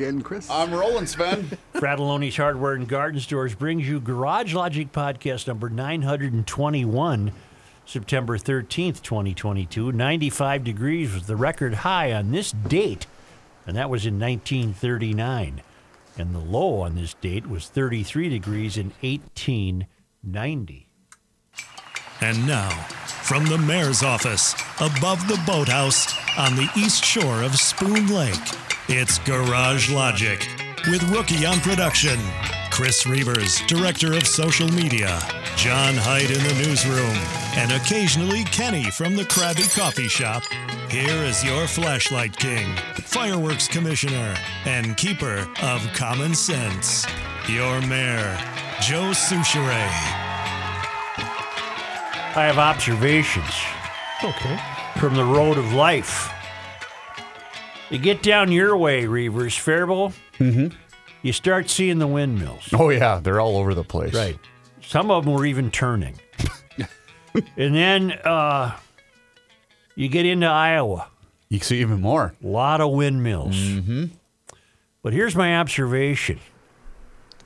again, Chris. I'm rolling, Sven. Fratallone's Hardware and Garden Stores brings you Garage Logic Podcast number 921, September 13th, 2022. 95 degrees was the record high on this date, and that was in 1939. And the low on this date was 33 degrees in 1890. And now, from the mayor's office, above the boathouse, on the east shore of Spoon Lake, it's Garage Logic with Rookie on production, Chris Reavers, director of social media, John Hyde in the newsroom, and occasionally Kenny from the Krabby Coffee Shop. Here is your flashlight king, fireworks commissioner, and keeper of common sense, your mayor, Joe Soucheray. I have observations. Okay. From the road of life. You get down your way, Reavers, Faribault. Mm-hmm. You start seeing the windmills. oh yeah, they're all over the place. Right. Some of them were even turning. and then uh, you get into Iowa. You see even more. A lot of windmills. Mm-hmm. But here's my observation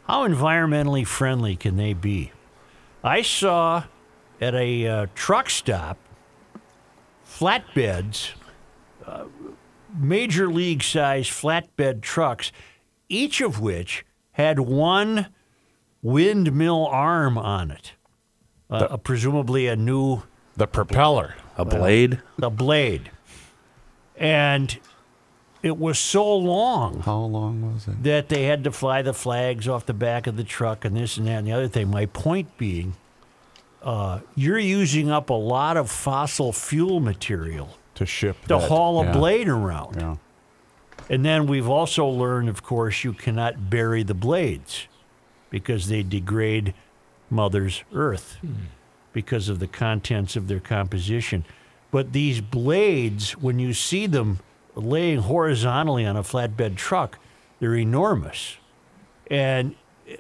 how environmentally friendly can they be? I saw at a uh, truck stop flatbeds, uh, major league size flatbed trucks, each of which had one windmill arm on it, uh, presumably a new The propeller. A blade? the blade, and it was so long How long was it? that they had to fly the flags off the back of the truck and this and that and the other thing. My point being, uh, you're using up a lot of fossil fuel material To ship. to that- haul a yeah, blade around. Yeah. And then we've also learned, of course, you cannot bury the blades because they degrade Mother's Earth because of the contents of their composition. But these blades, when you see them laying horizontally on a flatbed truck, they're enormous. And eh,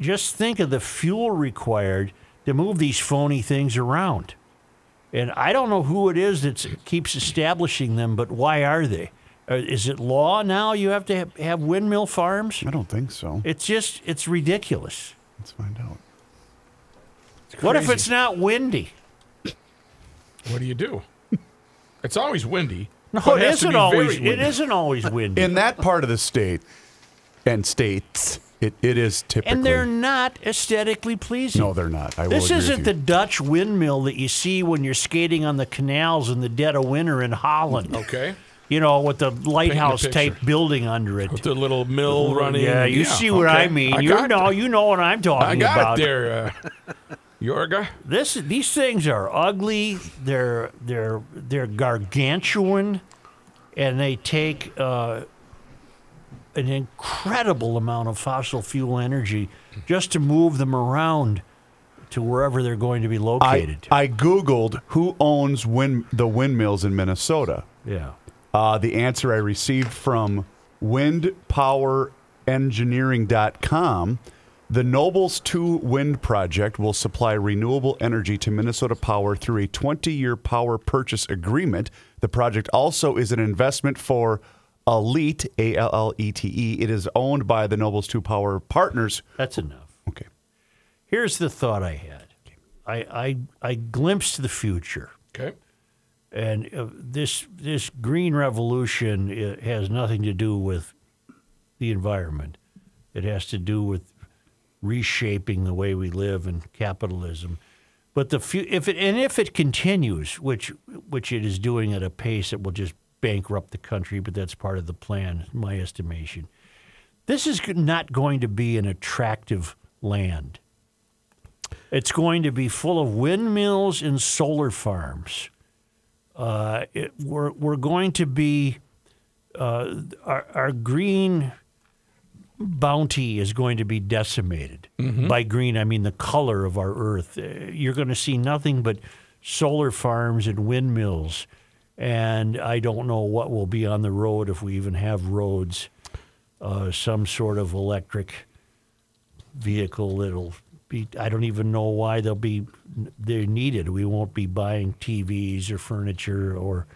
just think of the fuel required to move these phony things around. And I don't know who it is that keeps establishing them, but why are they? Uh, Is it law now you have to have, have windmill farms? I don't think so. It's just, it's ridiculous. Let's find out. What if it's not windy? What do you do? It's always windy. No, but it has to isn't be always. very It windy. isn't always windy. In that part of the state and states, it, it is typically. and they're not aesthetically pleasing. no, they're not. I This agree isn't the Dutch windmill that you see when you're skating on the canals in the dead of winter in Holland. Okay. You know, with the lighthouse type building under it. With the little mill running. Yeah, you see what I mean. I you got know, you know what I'm talking about. I got about. it there, uh, Yorga. This these things are ugly. They're they're they're gargantuan, and they take uh, an incredible amount of fossil fuel energy just to move them around to wherever they're going to be I, located. I Googled who owns wind, the windmills in Minnesota. yeah. Uh, the answer I received from windpowerengineering.com the Nobles 2 wind project will supply renewable energy to Minnesota Power through a 20 year power purchase agreement. The project also is an investment for ALLETE, A L L E T E. It is owned by the Nobles 2 Power partners. That's enough. Okay. Here's the thought I had. I I, I glimpsed the future. Okay. and uh, this this green revolution uh, has nothing to do with the environment. It has to do with reshaping the way we live and capitalism. But the fu- if it and if it continues, which which it is doing at a pace that will just bankrupt the country, but that's part of the plan, my estimation. This is not going to be an attractive land. It's going to be full of windmills and solar farms uh, it, we're, we're going to be uh, our, our green bounty is going to be decimated. By green, I mean the color of our earth. Uh, You're going to see nothing but solar farms and windmills. And I don't know what will be on the road if we even have roads. Uh, some sort of electric vehicle that'll be. I don't even know why they'll be. They're needed. We won't be buying TVs or furniture or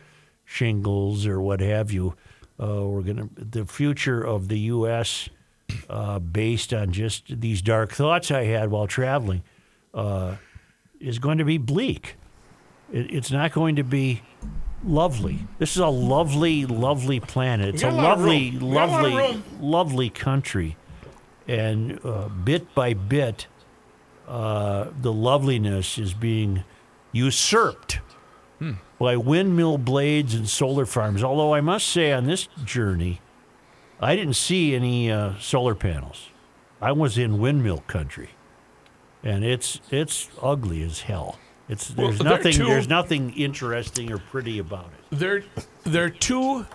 shingles or what have you Uh, we're to the future of the U.S. Uh, based on just these dark thoughts I had while traveling uh, is going to be bleak. It, it's not going to be lovely. This is a lovely, lovely planet. It's a a lovely, got a lovely, lovely country, and uh, bit by bit, uh, the loveliness is being usurped by windmill blades and solar farms. Although I must say, on this journey, I didn't see any uh, solar panels. I was in windmill country, and it's it's ugly as hell. It's there's there nothing too- there's nothing interesting or pretty about it. There, there are two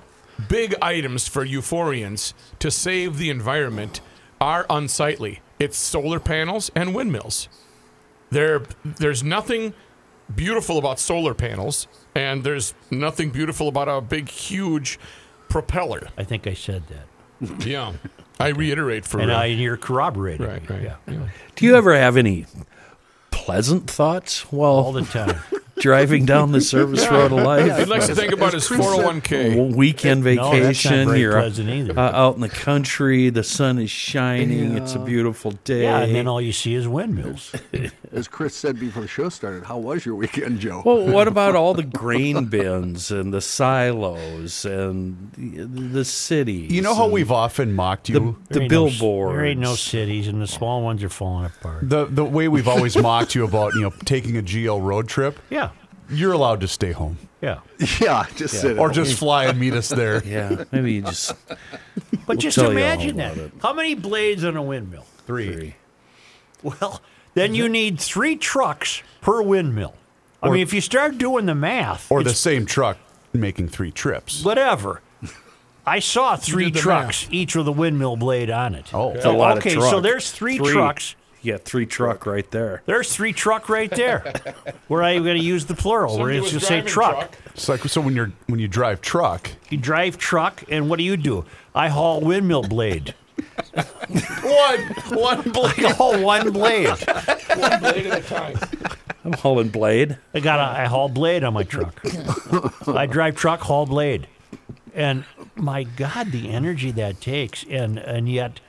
big items for euphorians to save the environment are unsightly. It's solar panels and windmills. There, there's nothing beautiful about solar panels, and there's nothing beautiful about a big, huge propeller. I think I said that, Yeah, I reiterate for you. and I you're corroborating. right, right. Yeah, yeah. Do you ever have any pleasant thoughts Well, all the time. driving down the service road of life. He life? likes to think about his 401k. Weekend No, that's not vacation, very you're uh, out in the country, the sun is shining, it's a beautiful day. yeah, and then all you see is windmills. As Chris said before the show started, how was your weekend, Joe? well, what about all the grain bins and the silos and the, the cities? You know how we've often mocked you? the There ain't no billboards? there ain't no cities, and the small ones are falling apart. The the way we've always mocked you about you know taking a GL road trip. Yeah, You're allowed to stay home yeah. yeah, just sit or home. just fly and meet us there. yeah, maybe you just But just tell you all imagine that. about it. How many blades on a windmill? Three. Well, then you need three trucks per windmill. I mean, if you start doing the math, Or the it's same truck making three trips. whatever. I saw three did the trucks, each with a windmill blade on it. Oh. It's a lot okay, of truck. so there's three, trucks. You got three truck right there. There's three truck right there. Where are you going to use the plural? Where Somebody it's was just say driving truck. It's like so when you're when you drive truck. You drive truck, and what do you do? I haul windmill blade. One one I blade. haul one blade. One blade at a time. I'm hauling blade. I got a I haul blade on my truck. I drive truck, haul blade, and my God, the energy that takes, and and yet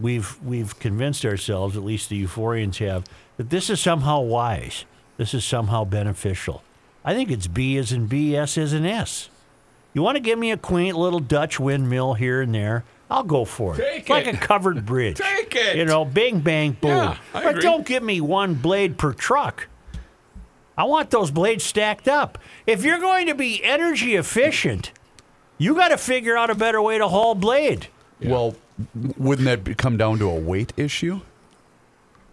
we've we've convinced ourselves, at least the euphorians have, that this is somehow wise. This is somehow beneficial. I think it's B as in B, S as in S. You want to give me a quaint little Dutch windmill here and there? I'll go for it. Take It's like it. a covered bridge. Take it. You know, bing, bang, boom. Yeah, but agree. don't give me one blade per truck. I want those blades stacked up. If you're going to be energy efficient, you got to figure out a better way to haul blade. Well, wouldn't that be- come down to a weight issue?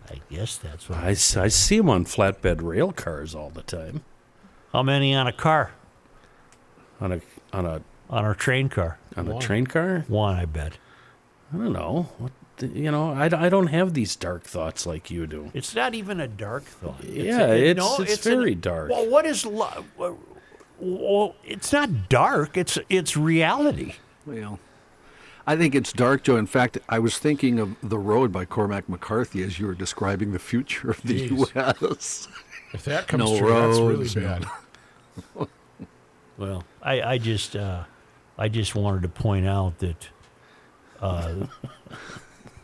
I guess that's what. I, s- I see them on flatbed rail cars all the time. How many on a car? On a on a On a train car? on a train car. One, I bet. I don't know. What the, you know, I, I don't have these dark thoughts like you do. It's not even a dark thought. It's Yeah, a- it's- it's very dark. Well, what is love? Uh, well, it's not dark. It's it's reality. Well, I think it's dark, Joe. In fact, I was thinking of The Road by Cormac McCarthy as you were describing the future of the Jeez. U.S. If that comes No true, that's really roads, bad. Well, I, I just uh, I just wanted to point out that uh,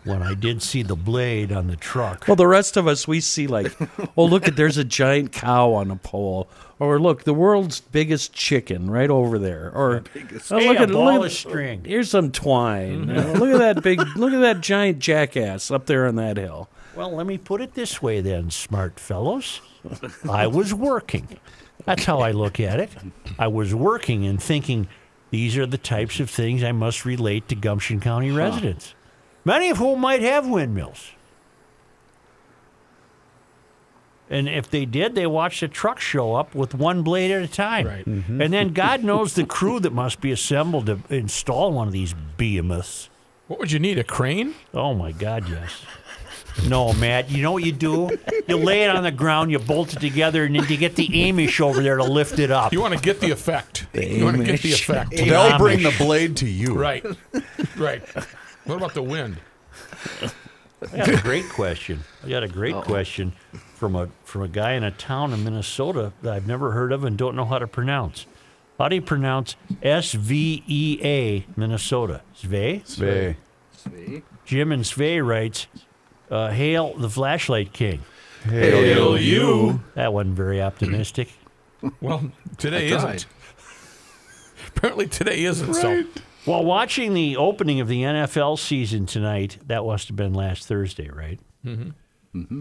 when I did see the blade on the truck, Well, the rest of us, we see like, oh, look at there's a giant cow on a pole, or look, the world's biggest chicken right over there, or oh, Hey, look a at ball look of at- string. Here's some twine. Uh, look at that big, look at that giant jackass up there on that hill. well, let me put it this way then, smart fellows. I was working. That's how I look at it. I was working and thinking these are the types of things I must relate to Gumption County residents, many of whom might have windmills. And if they did, they watched a truck show up with one blade at a time. Right. Mm-hmm. And then God knows the crew that must be assembled to install one of these behemoths. What would you need? A crane? Oh my God, yes. No, Matt. You know what you do? You lay it on the ground, you bolt it together, and then you get the Amish over there to lift it up. You want to get the effect. you want to get the effect. They'll bring the blade to you. Right. Right. What about the wind? I got a great question. I got a great question from a from a guy in a town in Minnesota that I've never heard of and don't know how to pronounce. How do you pronounce S V E A, Minnesota? Sve? Sve. See? Jim and Sve writes, uh, Hail the Flashlight King. Hail you. That wasn't very optimistic. Well, today I isn't. Apparently today isn't. So While watching the opening of the NFL season tonight, that must have been last Thursday, right? Mm-hmm.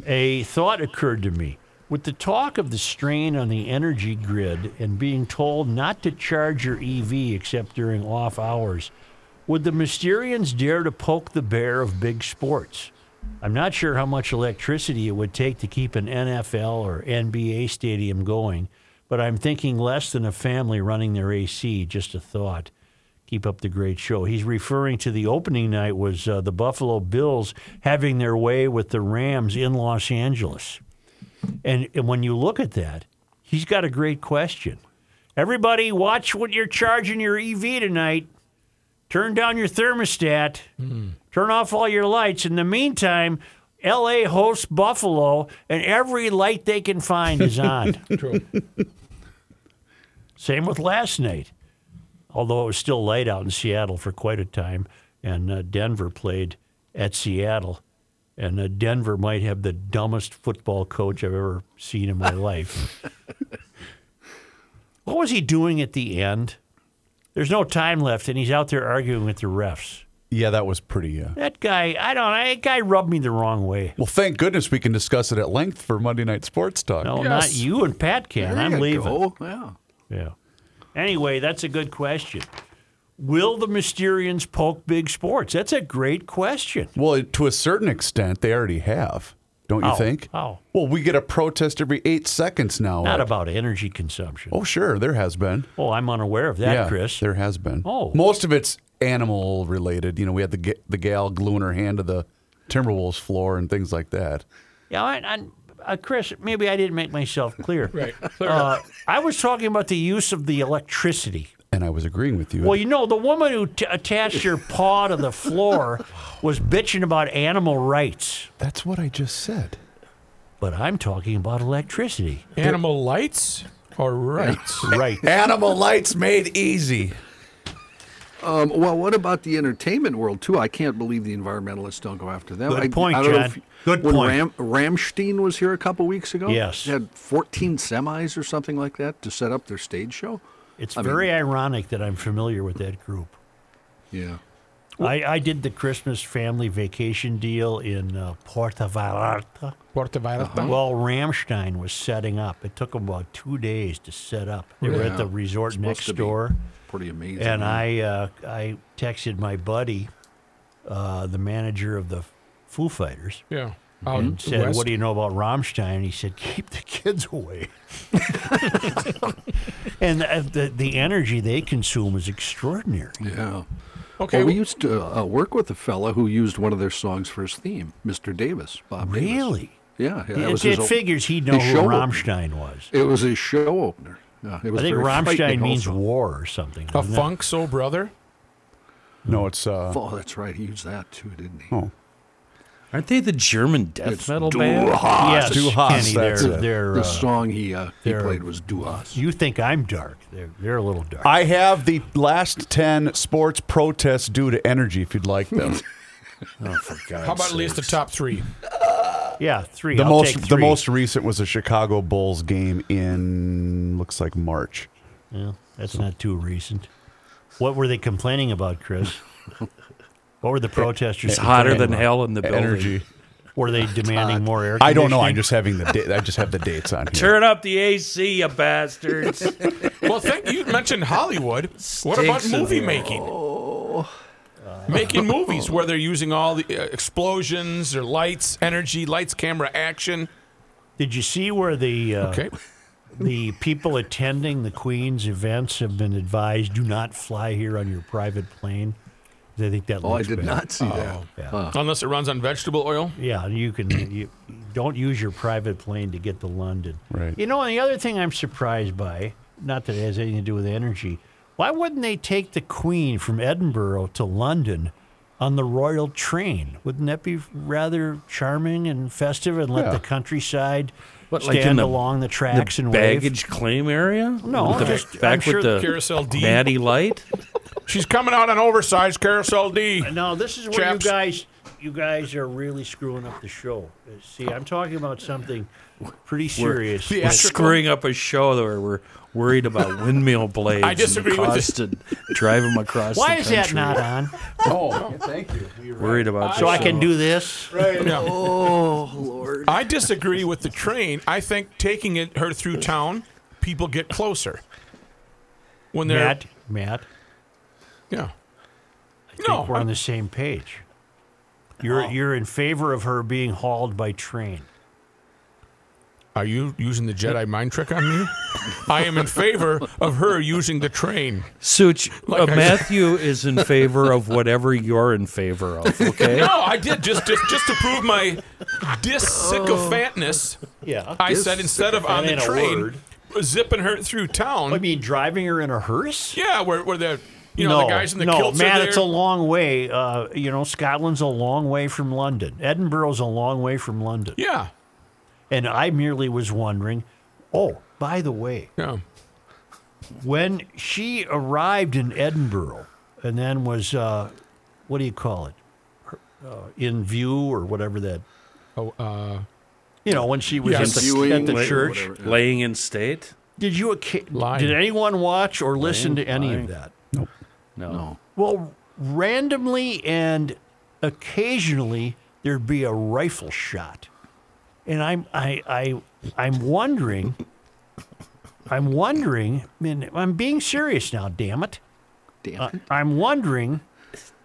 A thought occurred to me. With the talk of the strain on the energy grid and being told not to charge your EV except during off hours, would the Mysterians dare to poke the bear of big sports? I'm not sure how much electricity it would take to keep an NFL or NBA stadium going, but I'm thinking less than a family running their AC. Just a thought. Keep up the great show. He's referring to the opening night was uh, the Buffalo Bills having their way with the Rams in Los Angeles. And, and when you look at that, he's got a great question. Everybody, watch what you're charging your EV tonight. Turn down your thermostat. Turn off all your lights. In the meantime, LA hosts Buffalo, and every light they can find is on. true. Same with last night, although it was still light out in Seattle for quite a time, and uh, Denver played at Seattle. And uh, Denver might have the dumbest football coach I've ever seen in my life. what was he doing at the end? There's no time left, and he's out there arguing with the refs. Yeah, that was pretty. Uh, That guy, I don't know, that guy rubbed me the wrong way. well, thank goodness we can discuss it at length for Monday Night Sports Talk. No, Yes. not you and Pat can. There I'm you leaving. go. Yeah. Yeah. Anyway, that's a good question. Will the Mysterians poke big sports? That's a great question. Well, to a certain extent, they already have, don't you How? think? How? Well, we get a protest every eight seconds now. Not about energy consumption. Oh, sure, there has been. Oh, I'm unaware of that, yeah, Chris. there has been. Oh. most of it's animal related. You know, we had the ga- the gal gluing her hand to the Timberwolves floor and things like that. Yeah, I, I, uh, Chris, maybe I didn't make myself clear. Right. Uh, I was talking about the use of the electricity. And I was agreeing with you. Well, you know, the woman who t- attached her paw to the floor was bitching about animal rights. That's what I just said. But I'm talking about electricity. Animal lights or rights? Right. Animal lights made easy. Um, well, what about the entertainment world too? I can't believe the environmentalists don't go after them. Good I, point, I don't know if- Good when point. Ram, Rammstein was here a couple weeks ago. Yes. they had 14 semis or something like that to set up their stage show. It's I mean- very ironic that I'm familiar with that group. Yeah. I, I did the Christmas family vacation deal in uh, Puerto Vallarta. Puerto Vallarta. Well, Rammstein was setting up. It took them about two days to set up. They were at the resort Supposed next to be door, Pretty amazing. and yeah. I uh, I texted my buddy, uh, the manager of the Foo Fighters, Yeah. Out and said, west. "What do you know about Rammstein?" He said, "Keep the kids away." and uh, the the energy they consume is extraordinary. Yeah. Okay. Well, we used to uh, work with a fella who used one of their songs for his theme, Mr. Davis. Bob Davis. Really? Yeah. yeah that It, was it his figures he'd know his who show- Rammstein was. It was his show opener. Yeah, it was I think very Rammstein means also. war or something. a funk soul brother. No, it's uh, Oh, that's right. He used that too, didn't he? oh, Aren't they the German death It's metal Du band? Yes, Du Hast, Kenny, that's they're, it. they're, The uh, song he uh, he they're- played was "Do Us." you think I'm dark. They're, they're a little dark. I have the last 10 sports protests due to energy if you'd like them. Oh, for God's How about at least the top three? yeah, three. the I'll most take the most recent was a Chicago Bulls game in looks like March. Yeah, that's not too recent. What were they complaining about, Chris? what were the protesters It's hotter than about? hell in the building. Energy. Were they demanding more air? I don't know. I'm just having the da- I just have the dates on here. Turn up the AC, you bastards. Well, thank you mentioned Hollywood. What about movie here. making? Making movies where they're using all the uh, explosions or lights, energy, lights, camera, action. Did you see where the uh, Okay. the people attending the Queen's events have been advised do not fly here on your private plane? They think that Oh, I looks did bad. not see oh, that. Yeah. Unless it runs on vegetable oil. Yeah, you can. You, don't use your private plane to get to London. Right. You know, and the other thing I'm surprised by, not that it has anything to do with energy, why wouldn't they take the Queen from Edinburgh to London on the royal train. Wouldn't that be rather charming and festive and let Yeah. the countryside What, stand like in the- along the tracks the and wave? baggage claim area? No, With the, just- I'm back sure with the Carousel D. natty light. She's coming out on oversized carousel D. No, this is where Chaps. you guys you guys are really screwing up the show. See, I'm talking about something pretty serious. The We're screwing up a show where we're worried about windmill blades. I disagree and with the this. cost to drive them across. Why the is that country. not on? Oh, thank you. You're Worried about So the I can do this. Yeah. Oh Lord. I disagree with the train. I think taking it her through town, people get closer. When they're Matt, Matt, yeah. I think No, we're on I'm- the same page. You're you're in favor of her being hauled by train. Are you using the Jedi mind trick on me? I am in favor of her using the train. Such, Like uh, Matthew is in favor of whatever you're in favor of. Okay. No, I did just just, just to prove my dissycophantness. Yeah. I said instead of on the train, zipping her through town. I mean, driving her in a hearse. yeah, where where the you know no, the guys in the no, kilts Matt, are there. it's a long way. Uh, you know, Scotland's a long way from London. Edinburgh's a long way from London. yeah, And I merely was wondering. Oh, by the way, yeah. when she arrived in Edinburgh and then was, uh, what do you call it, Her- uh, in view or whatever that, Oh, uh, you know, when she was Yes. at the, at the whatever, church. whatever. Laying in state? Did you? Lying. Did anyone watch or listen Lying, to any lying. of that? No. No. Well, randomly and occasionally there'd be a rifle shot, and I'm I I I'm wondering. I'm wondering. I mean, I'm being serious now. Damn it! Damn Uh, it. I'm wondering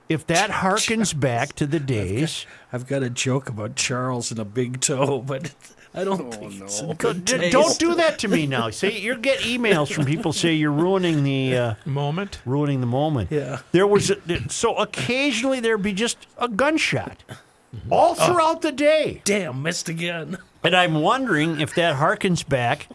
if that harkens back to the days. I've got a joke about Charles and a big toe, but I don't think it's in good D- taste. Don't do that to me now. See, you get emails from people say you're ruining the uh, moment. ruining the moment. Yeah. There was a, so occasionally there'd be just a gunshot all throughout the day. Damn, missed again. And I'm wondering if that harkens back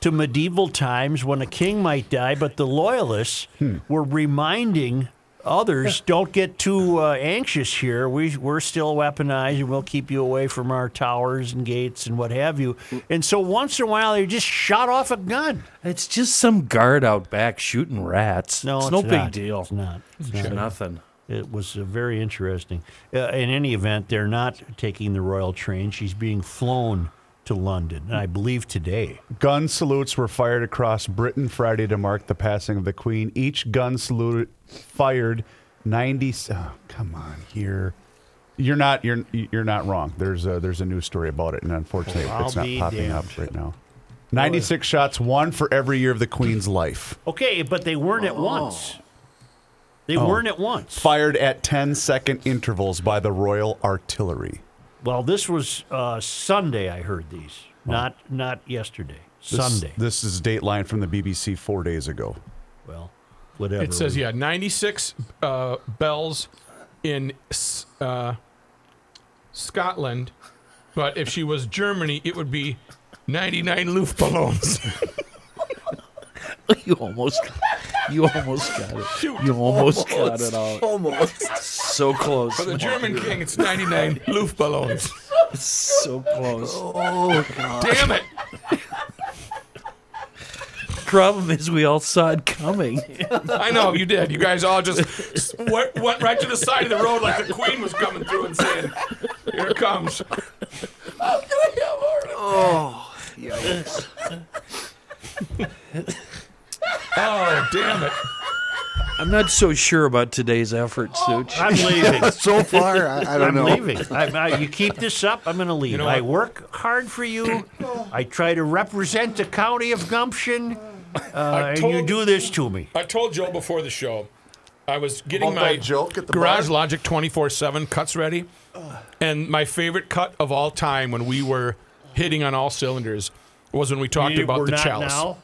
to medieval times when a king might die, but the loyalists were reminding others, don't get too uh, anxious here. We, we're still weaponized and we'll keep you away from our towers and gates and what have you. And so once in a while, they just shot off a gun. It's just some guard out back shooting rats. No, it's, it's, no not. big deal. It's not. It's It's not. nothing. It was uh, very interesting. Uh, in any event, they're not taking the royal train. She's being flown to London, and I believe today. Gun salutes were fired across Britain Friday to mark the passing of the Queen. Each gun salute fired 90. Oh, come on here. You're not you're you're not wrong. There's a, there's a news story about it, and unfortunately, Well, it's not popping damned. up right now. 96 shots, one for every year of the Queen's life. Okay, but they weren't at oh. once. They oh. weren't at once. Fired at 10 second intervals by the Royal Artillery. Well, this was uh, Sunday. I heard these, not not yesterday. This, Sunday. This is Dateline from the BBC four days ago. well, whatever. It says yeah, 96 uh, bells in uh, Scotland, but if she was Germany, it would be 99 Luftballons. You almost, you almost got it. You almost got it out. Almost. So close. For the German king, it's 99 Luftballons. So close. Oh God. Damn it! Problem is, we all saw it coming. I know you did. You guys all just went, went right to the side of the road like the queen was coming through and saying, "Here it comes." Oh, yikes. Oh, damn it! I'm not so sure about today's effort, Such. I'm leaving. So far, I, I don't I'm know. leaving. I, I, you keep this up, I'm going to leave. know I what? work hard for you. I try to represent the county of Gumption, uh, and you do this to me. I told Joe before the show, I was getting About my that joke at the Garage bar? Logic 24 7 cuts ready. And my favorite cut of all time when we were hitting on all cylinders was when we talked You- about we're the not chalice. now.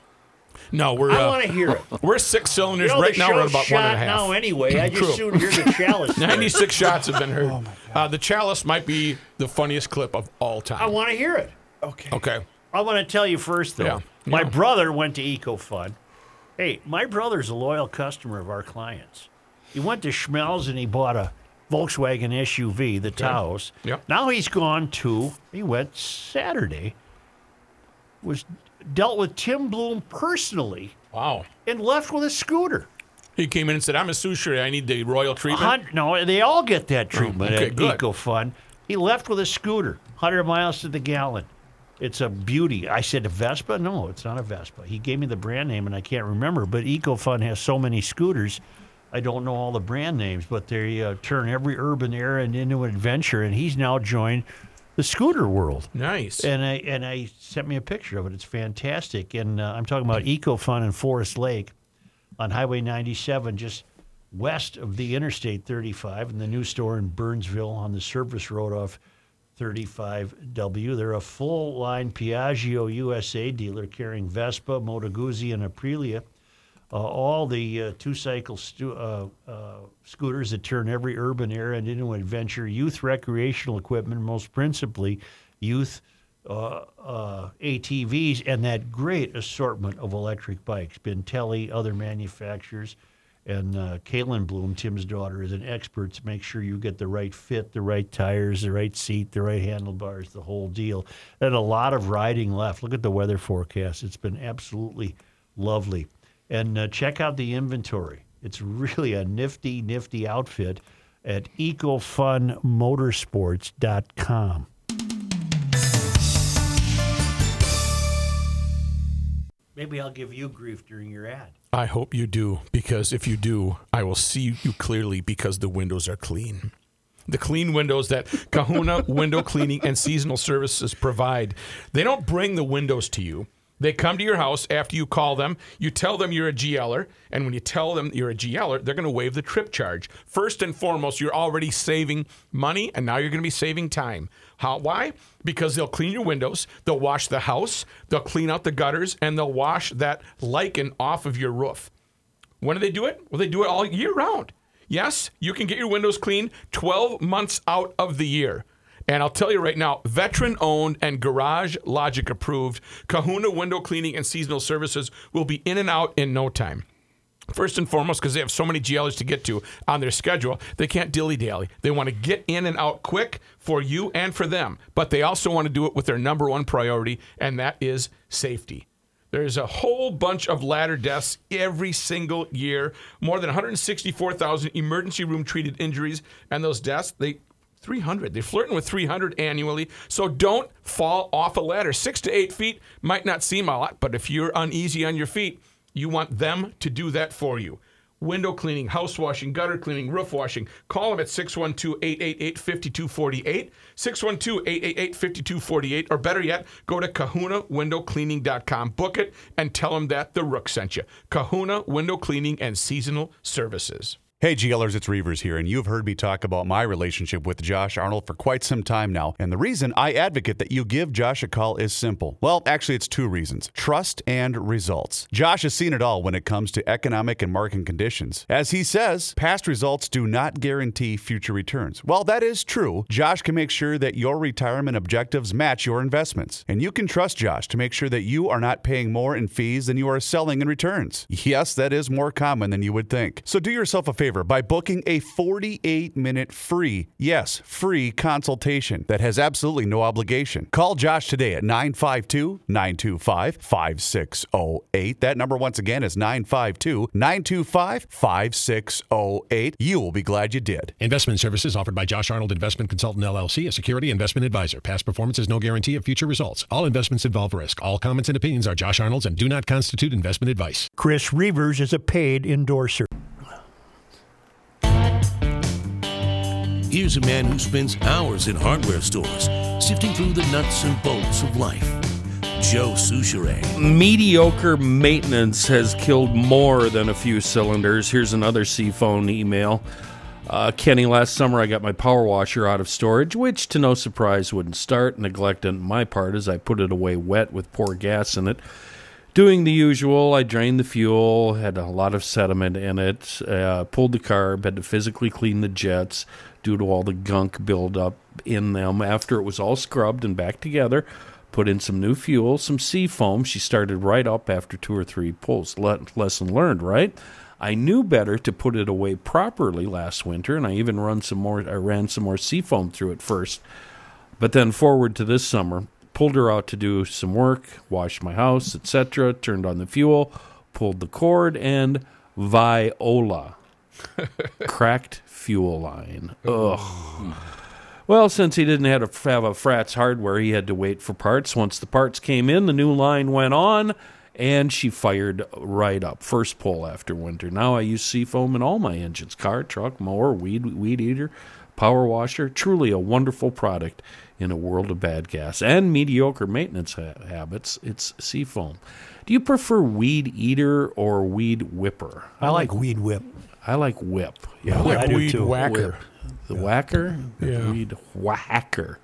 No, we're I uh, want to hear it. we're six cylinders You know, right now. We're at about one and a shot half. now anyway. I just True. soon hear the chalice. 96 shots have been heard. uh, the chalice might be the funniest clip of all time. I want to hear it. okay. Okay. I want to tell you first, though. Yeah. My Yeah. brother went to EcoFun. Hey, my brother's a loyal customer of our clients. He went to Schmelz and he bought a Volkswagen SUV, the Taos. Yep. Now he's gone to, he went Saturday, was dealt with Tim Bloom personally Wow. and left with a scooter. He came in and said, I'm a sushi. I need the royal treatment. Hun- no, they all get that treatment okay, at good. EcoFun. He left with a scooter, 100 miles to the gallon. It's a beauty. I said, a Vespa? No, it's not a Vespa. He gave me the brand name, and I can't remember. But EcoFun has so many scooters, I don't know all the brand names, but they uh, turn every urban errand into an adventure. And he's now joined the scooter world. Nice. And I and I sent me a picture of it. It's fantastic. And uh, I'm talking about EcoFun in Forest Lake on Highway 97, just west of the Interstate 35, and the new store in Burnsville on the service road off 35W. They're a full line Piaggio USA dealer carrying Vespa, Moto Guzzi, and Aprilia. Uh, all the uh, two cycle stu- uh, scooters that turn every urban area into an adventure, youth recreational equipment, most principally youth uh, uh, ATVs, and that great assortment of electric bikes. Bentelli, other manufacturers, and uh, Kaylin Bloom, Tim's daughter, is an expert to make sure you get the right fit, the right tires, the right seat, the right handlebars, the whole deal. And a lot of riding left. Look at the weather forecast. It's been absolutely lovely. And uh, check out the inventory. It's really a nifty, nifty outfit at ecofunmotorsports.com. Maybe I'll give you grief during your ad. I hope you do, because if you do, I will see you clearly because the windows are clean. The clean windows that Kahuna Window Cleaning and Seasonal Services provide. They don't bring the windows to you. They come to your house after you call them. You tell them you're a GLer, and when you tell them you're a GLer, they're going to waive the trip charge. First and foremost, you're already saving money, and now you're going to be saving time. How? Why? Because they'll clean your windows, they'll wash the house, they'll clean out the gutters, and they'll wash that lichen off of your roof. When do they do it? Well, they do it all year round. Yes, you can get your windows cleaned 12 months out of the year. And I'll tell you right now, veteran owned and Garage Logic approved Kahuna Window Cleaning and Seasonal Services will be in and out in no time. First and foremost, because they have so many GLers to get to on their schedule, they can't dilly dally. They want to get in and out quick for you and for them. But they also want to do it with their number one priority, and that is safety. There's a whole bunch of ladder deaths every single year, more than 164,000 emergency room treated injuries, and those deaths, they 300. They're flirting with 300 annually. So don't fall off a ladder. Six to eight feet might not seem a lot, but if you're uneasy on your feet, you want them to do that for you. Window cleaning, house washing, gutter cleaning, roof washing. Call them at 612 888 5248, 612 888 5248, or better yet, go to kahunawindowcleaning.com, book it, and tell them that the Rook sent you. Kahuna Window Cleaning and Seasonal Services. Hey, GLers, it's Reavers here, and you've heard me talk about my relationship with Josh Arnold for quite some time now. And the reason I advocate that you give Josh a call is simple. Well, actually, it's two reasons trust and results. Josh has seen it all when it comes to economic and market conditions. As he says, past results do not guarantee future returns. Well, that is true. Josh can make sure that your retirement objectives match your investments. And you can trust Josh to make sure that you are not paying more in fees than you are selling in returns. Yes, that is more common than you would think. So do yourself a favor by booking a 48 minute free, yes, free consultation that has absolutely no obligation. Call Josh today at 952 925 5608. That number, once again, is 952 925 5608. You will be glad you did. Investment services offered by Josh Arnold Investment Consultant LLC, a security investment advisor. Past performance is no guarantee of future results. All investments involve risk. All comments and opinions are Josh Arnold's and do not constitute investment advice. Chris Reavers is a paid endorser. Here's a man who spends hours in hardware stores sifting through the nuts and bolts of life. Joe Soucheray. Mediocre maintenance has killed more than a few cylinders. Here's another Sea Foam email. Uh, Kenny, last summer I got my power washer out of storage, which to no surprise wouldn't start. Neglect on my part as I put it away wet with poor gas in it. Doing the usual, I drained the fuel, had a lot of sediment in it, uh, pulled the carb, had to physically clean the jets due to all the gunk buildup in them. After it was all scrubbed and back together, put in some new fuel, some sea foam. She started right up after two or three pulls. Le- lesson learned, right? I knew better to put it away properly last winter, and I even run some more. I ran some more sea foam through it first. But then forward to this summer, pulled her out to do some work, washed my house, etc. Turned on the fuel, pulled the cord, and viola, cracked fuel line. Ugh. Well, since he didn't have, to have a Frats hardware, he had to wait for parts. Once the parts came in, the new line went on, and she fired right up. First pull after winter. Now I use seafoam in all my engines car, truck, mower, weed, weed eater, power washer. Truly a wonderful product in a world of bad gas and mediocre maintenance ha- habits. It's seafoam. Do you prefer weed eater or weed whipper? I like weed whip. I like whip. Yeah, I do weed too. whacker. the whacker, Yeah. weed whacker.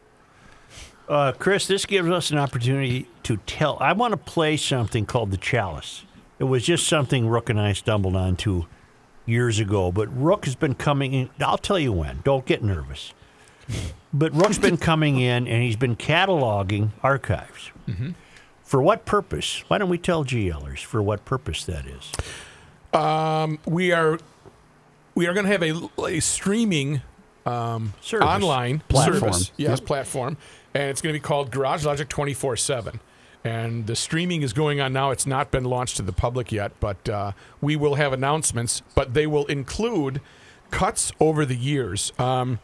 Uh, Chris, this gives us an opportunity to tell. I want to play something called the Chalice. It was just something Rook and I stumbled onto years ago, but Rook has been coming in. I'll tell you when. Don't get nervous. But Rook's been coming in and he's been cataloging archives. For what purpose? Why don't we tell GLers for what purpose that is? We are we are going to have a, a streaming Service. online Platform. service. Yes, platform. And it's going to be called Garage Logic 24 7. And the streaming is going on now. It's not been launched to the public yet, but uh, we will have announcements, but they will include cuts over the years. Um,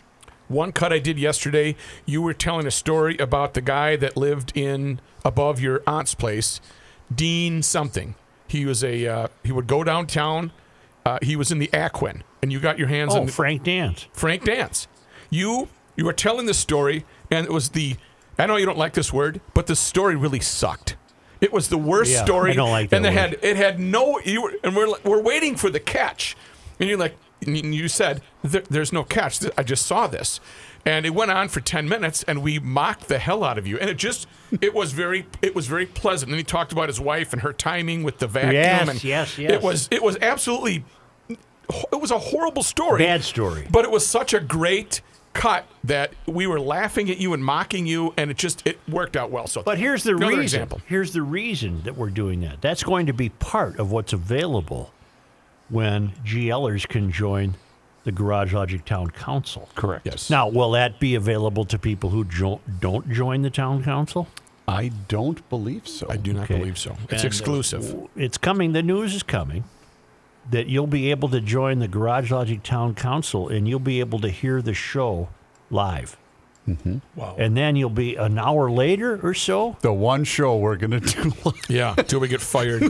one cut I did yesterday, you were telling a story about the guy that lived in above your aunt's place, Dean something. He was a uh, he would go downtown. Uh, he was in the Aquin, and you got your hands Oh, on the, Frank Dance. Frank Dance. You you were telling this story, and it was the. I know you don't like this word, but the story really sucked. It was the worst Yeah, story. I don't like that. And they had it had no. You were, and we're we're waiting for the catch, and you're like, and you said there, there's no catch. I just saw this, and it went on for ten minutes, and we mocked the hell out of you, and it just it was very it was very pleasant. And he talked about his wife and her timing with the vacuum. Yes, and yes, yes. It was it was absolutely it was a horrible story. Bad story. But it was such a great cut that we were laughing at you and mocking you, and it just it worked out well. So, But here's the reason. example. Here's the reason that we're doing that. That's going to be part of what's available when GLers can join the Garage Logic Town Council. Correct. Yes. Now, will that be available to people who jo- don't join the town council? I don't believe so. I do not Okay. believe so. It's And, uh, exclusive. It's coming. The news is coming that you'll be able to join the Garage Logic Town Council and you'll be able to hear the show live. Wow. And then you'll be an hour later or so. The one show we're going to do. yeah, till we get fired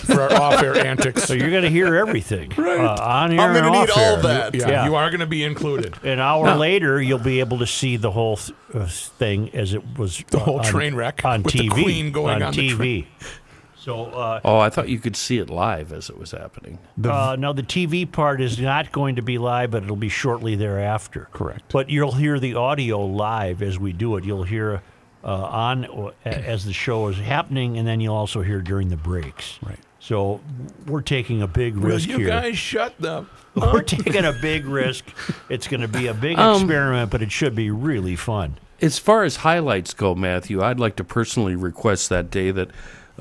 for our off-air antics. So you're going to hear everything uh, on air I'm and gonna need off all air. that. yeah, Yeah. you are going to be included. An hour later, you'll be able to see the whole th- uh, thing as it was The uh, whole on- train wreck on with the TV. Queen going on the TV. Train. So uh, Oh, I thought you could see it live as it was happening. uh, now the TV part is not going to be live, but it'll be shortly thereafter. Correct. But you'll hear the audio live as we do it. You'll hear uh, on uh, as the show is happening, and then you'll also hear during the breaks. Right. So we're taking a big Will risk you here. guys shut the? We're taking a big risk. It's going to be a big Um, experiment, but it should be really fun. As far as highlights go, Matthew, I'd like to personally request that day that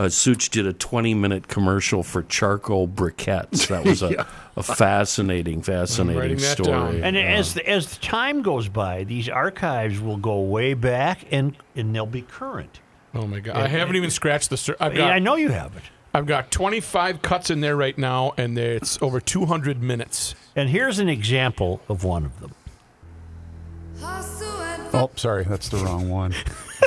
uh, Such did a 20 minute commercial for charcoal briquettes. That was a, a fascinating, fascinating story. down. And as the, as the time goes by, these archives will go way back and and they'll be current. Oh my god! I haven't even scratched the. Sur- I've Yeah, I know you haven't. I've got 25 cuts in there right now, and it's over 200 minutes. And here's an example of one of them. Oh, sorry, that's the wrong one.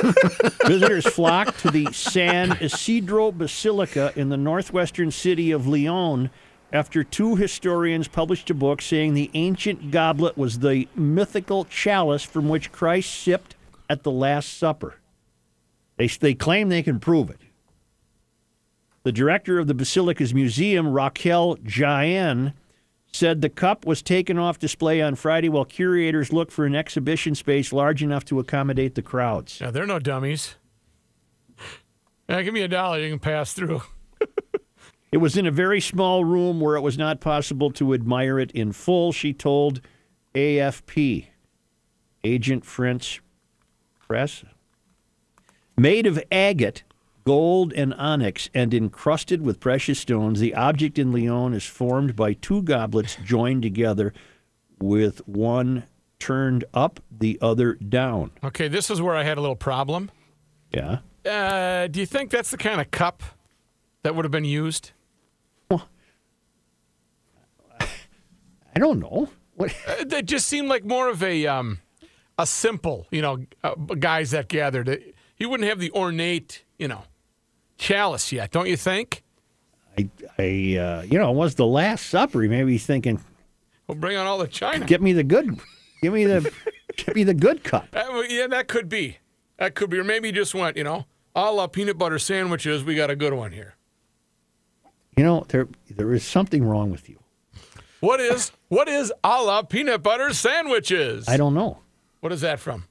Visitors flock to the San Isidro Basilica in the northwestern city of Leon after two historians published a book saying the ancient goblet was the mythical chalice from which Christ sipped at the Last Supper. They, they claim they can prove it. The director of the Basilica's museum, Raquel Jaen, said the cup was taken off display on Friday while curators looked for an exhibition space large enough to accommodate the crowds. Yeah, they're no dummies. Yeah, give me a dollar, you can pass through. It was in a very small room where it was not possible to admire it in full, she told AFP, Agent French Press. Made of agate, gold and onyx, and encrusted with precious stones. The object in Leon is formed by two goblets joined together with one turned up, the other down. Okay, this is where I had a little problem. Yeah. Uh, do you think that's the kind of cup that would have been used? Well, I don't know. What? Uh, That just seemed like more of a um, a simple, you know, uh, guys that gathered. Uh, He wouldn't have the ornate, you know, chalice yet, don't you think? I, I, uh, you know, it was the Last Supper. He may be thinking, We'll bring on all the china. "Get me the good, give me the, give me the good cup." Uh, yeah, that could be. That could be. Or maybe he just went, you know, a la peanut butter sandwiches. We got a good one here. You know, there, there is something wrong with you. What is what is a la peanut butter sandwiches? I don't know. What is that from?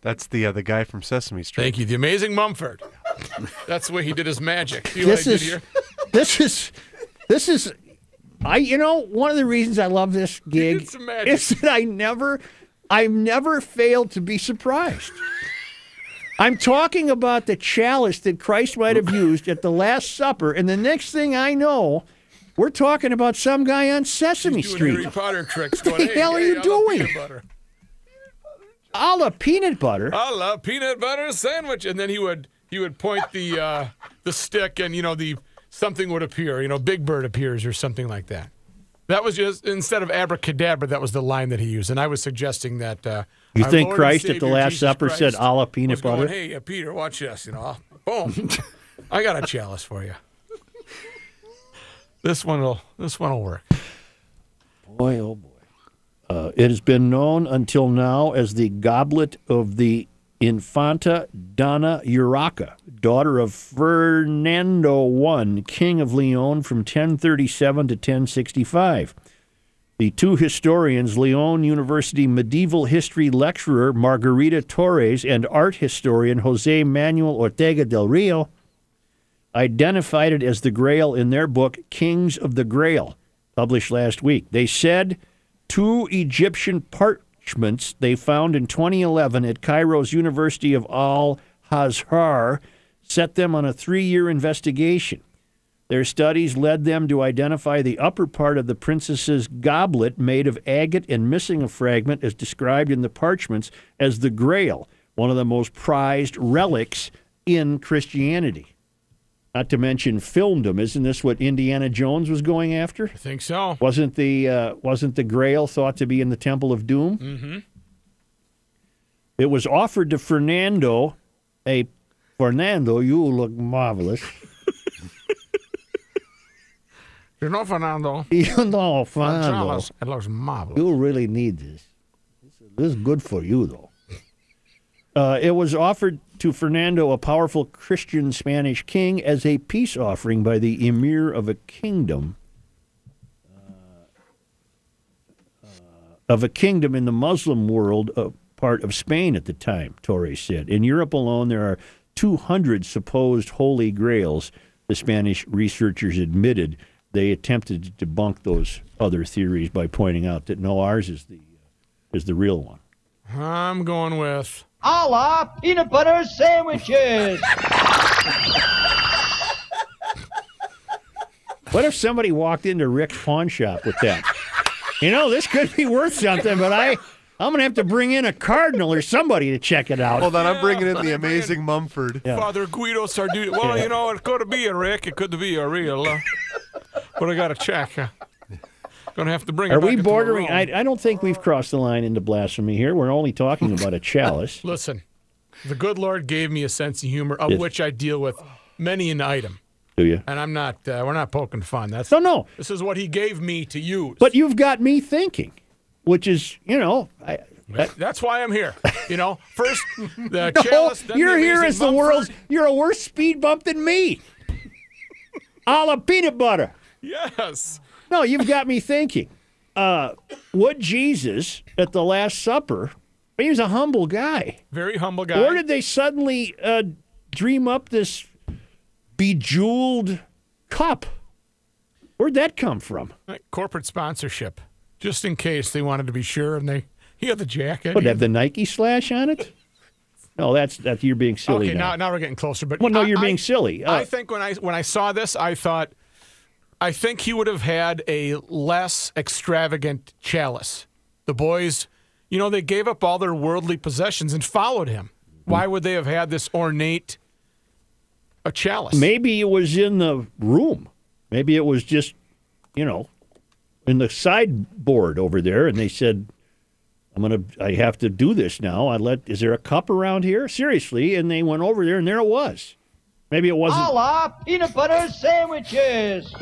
That's the uh, the guy from Sesame Street. Thank you, the amazing Mumford. That's the way he did his magic. See what This is, this is, this is. I, you know, one of the reasons I love this gig did some magic. is that I never, I've never failed to be surprised. I'm talking about the chalice that Christ might have used at the Last Supper, and the next thing I know, we're talking about some guy on Sesame Street. Harry Potter tricks. the hey, hell are hey, you I doing? Peanut butter. A la peanut butter. I love peanut butter sandwich, and then he would he would point the uh, the stick, and you know the something would appear. You know, Big Bird appears or something like that. That was just instead of abracadabra. That was the line that he used, and I was suggesting that. Uh, You our think Lord and Christ at the Last Jesus Supper said, Christ "A la peanut was going, butter"? hey, uh, Peter, watch this. You know, boom. I got a chalice for you. This one will this one will work. Boy, oh boy. Uh, it has been known until now as the goblet of the Infanta Donna Urraca, daughter of Fernando I, King of Leon from 1037 to 1065. The two historians, Leon University medieval history lecturer Margarita Torres and art historian Jose Manuel Ortega del Rio, identified it as the Grail in their book, Kings of the Grail, published last week. They said two Egyptian they found in 2011 at Cairo's University of Al Azhar set them on a three year investigation. Their studies led them to identify the upper part of the princess's goblet made of agate and missing a fragment as described in the parchments as the Grail, one of the most prized relics in Christianity. Not to mention filmed them. Isn't this what Indiana Jones was going after? I think so. Wasn't the uh, wasn't the Grail thought to be in the Temple of Doom? Mm-hmm. It was offered to Fernando. A Fernando, you look marvelous. You know, Fernando. You know, Fernando, It looks marvelous. you really need this. This is good for you, though. Uh, it was offered to Fernando, a powerful Christian Spanish king, as a peace offering by the emir of a kingdom. uh, uh Of a kingdom in the Muslim world, a part of Spain at the time, Torres said. In Europe alone, there are 200 supposed holy grails, the Spanish researchers admitted. They attempted to debunk those other theories by pointing out that no, ours is the, uh, is the real one. I'm going with a la peanut butter sandwiches. What if somebody walked into Rick's pawn shop with that? You know, this could be worth something, but I, I'm gonna have to bring in a cardinal or somebody to check it out. Hold on, I'm bringing in the amazing Mumford. Yeah. Father Guido Sarducci. Well, you know, it could be a Rick. It could be a real. Uh, but I got to check. Uh, gonna have to bring. Are it back we bordering? I, I don't think we've crossed the line into blasphemy here. We're only talking about a chalice. Listen, the good Lord gave me a sense of humor, of Yes. which I deal with many an item, Do you? and I'm not. Uh, we're not poking fun. That's No, no. This is what He gave me to use. But you've got me thinking, which is, you know, I, that's why I'm here. You know, first the No, chalice. you're the here as the world's. You're a worse speed bump than me. A la peanut butter. Yes. No, you've got me thinking. Uh, would Jesus at the Last Supper? He was a humble guy. Very humble guy. Or did they suddenly uh, dream up this bejeweled cup? Where'd that come from? Corporate sponsorship, just in case they wanted to be sure, and they he had the jacket. Would have the Nike slash on it? No, that's that's you're being silly okay, now. now now we're getting closer. But Well, no, I- you're I- being silly. Uh, I think when I when I saw this, I thought, I think he would have had a less extravagant chalice. The boys, you know, they gave up all their worldly possessions and followed him. Why would they have had this ornate a chalice? Maybe it was in the room. Maybe it was just, you know, in the sideboard over there, and they said, "I'm gonna, I have to do this now." I let. Is there a cup around here? Seriously, and they went over there, and there it was. Maybe it wasn't. A la peanut butter sandwiches.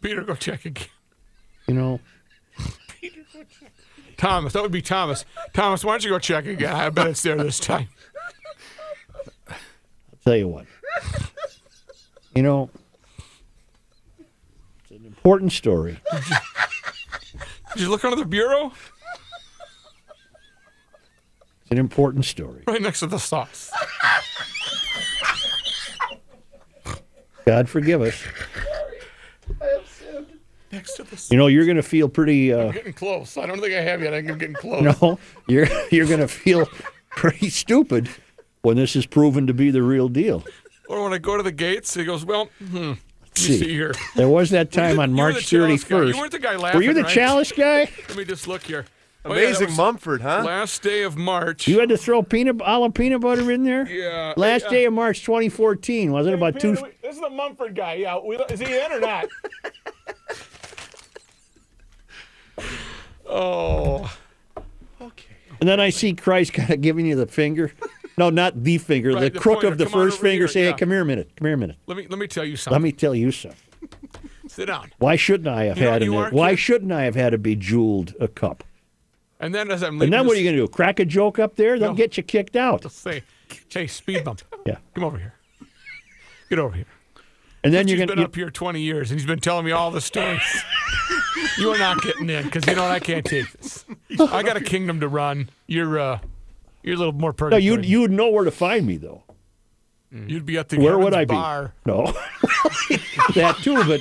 Peter, go check again. You know, Thomas, that would be Thomas. Thomas, why don't you go check again? I bet it's there this time. I'll tell you what. You know, it's an important story. Did you look under the bureau? It's an important story. Right next to the sauce. God forgive us. Next to the sauce. You know, you're going to feel pretty. Uh, I'm getting close. I don't think I have yet. I'm getting close. No, you're you're going to feel pretty stupid when this is proven to be the real deal. Or when I go to the gates, he goes, "Well, hmm, See. see here." There was that time on March the chalice guy. 31st. You weren't the guy Were you the right? chalice guy? Let me just look here. Oh, yeah, that Amazing was Mumford, huh? Last day of March. You had to throw peanut olive peanut butter in there. Yeah. Last Yeah. day of March 2014 was it about two? Peter, This is the Mumford guy. Yeah, we, is he in or not? oh, Okay. And then I see Christ kind of giving you the finger. No, not the finger, Right, the, the crook pointer. of the Come first finger. here, Say, yeah. hey, come here a minute. Come here a minute. let me let me tell you something. Let me tell you something. Sit down. Why shouldn't I have You had what an, Why shouldn't I have had a bejeweled a cup? And then as I'm leaving, And then what are you going to do? Crack a joke up there? They'll No. get you kicked out. Just say, "Hey, speed bump. Yeah. Come over here. Get over here." And then you're going to been going up here 20 years, and he's been telling me all the stories. you are not getting in because you know what? I can't take this. I got a kingdom to run. You're uh, you're a little more No, you'd you'd know where to find me though. You'd be at the Where would I be? bar. No, that too. But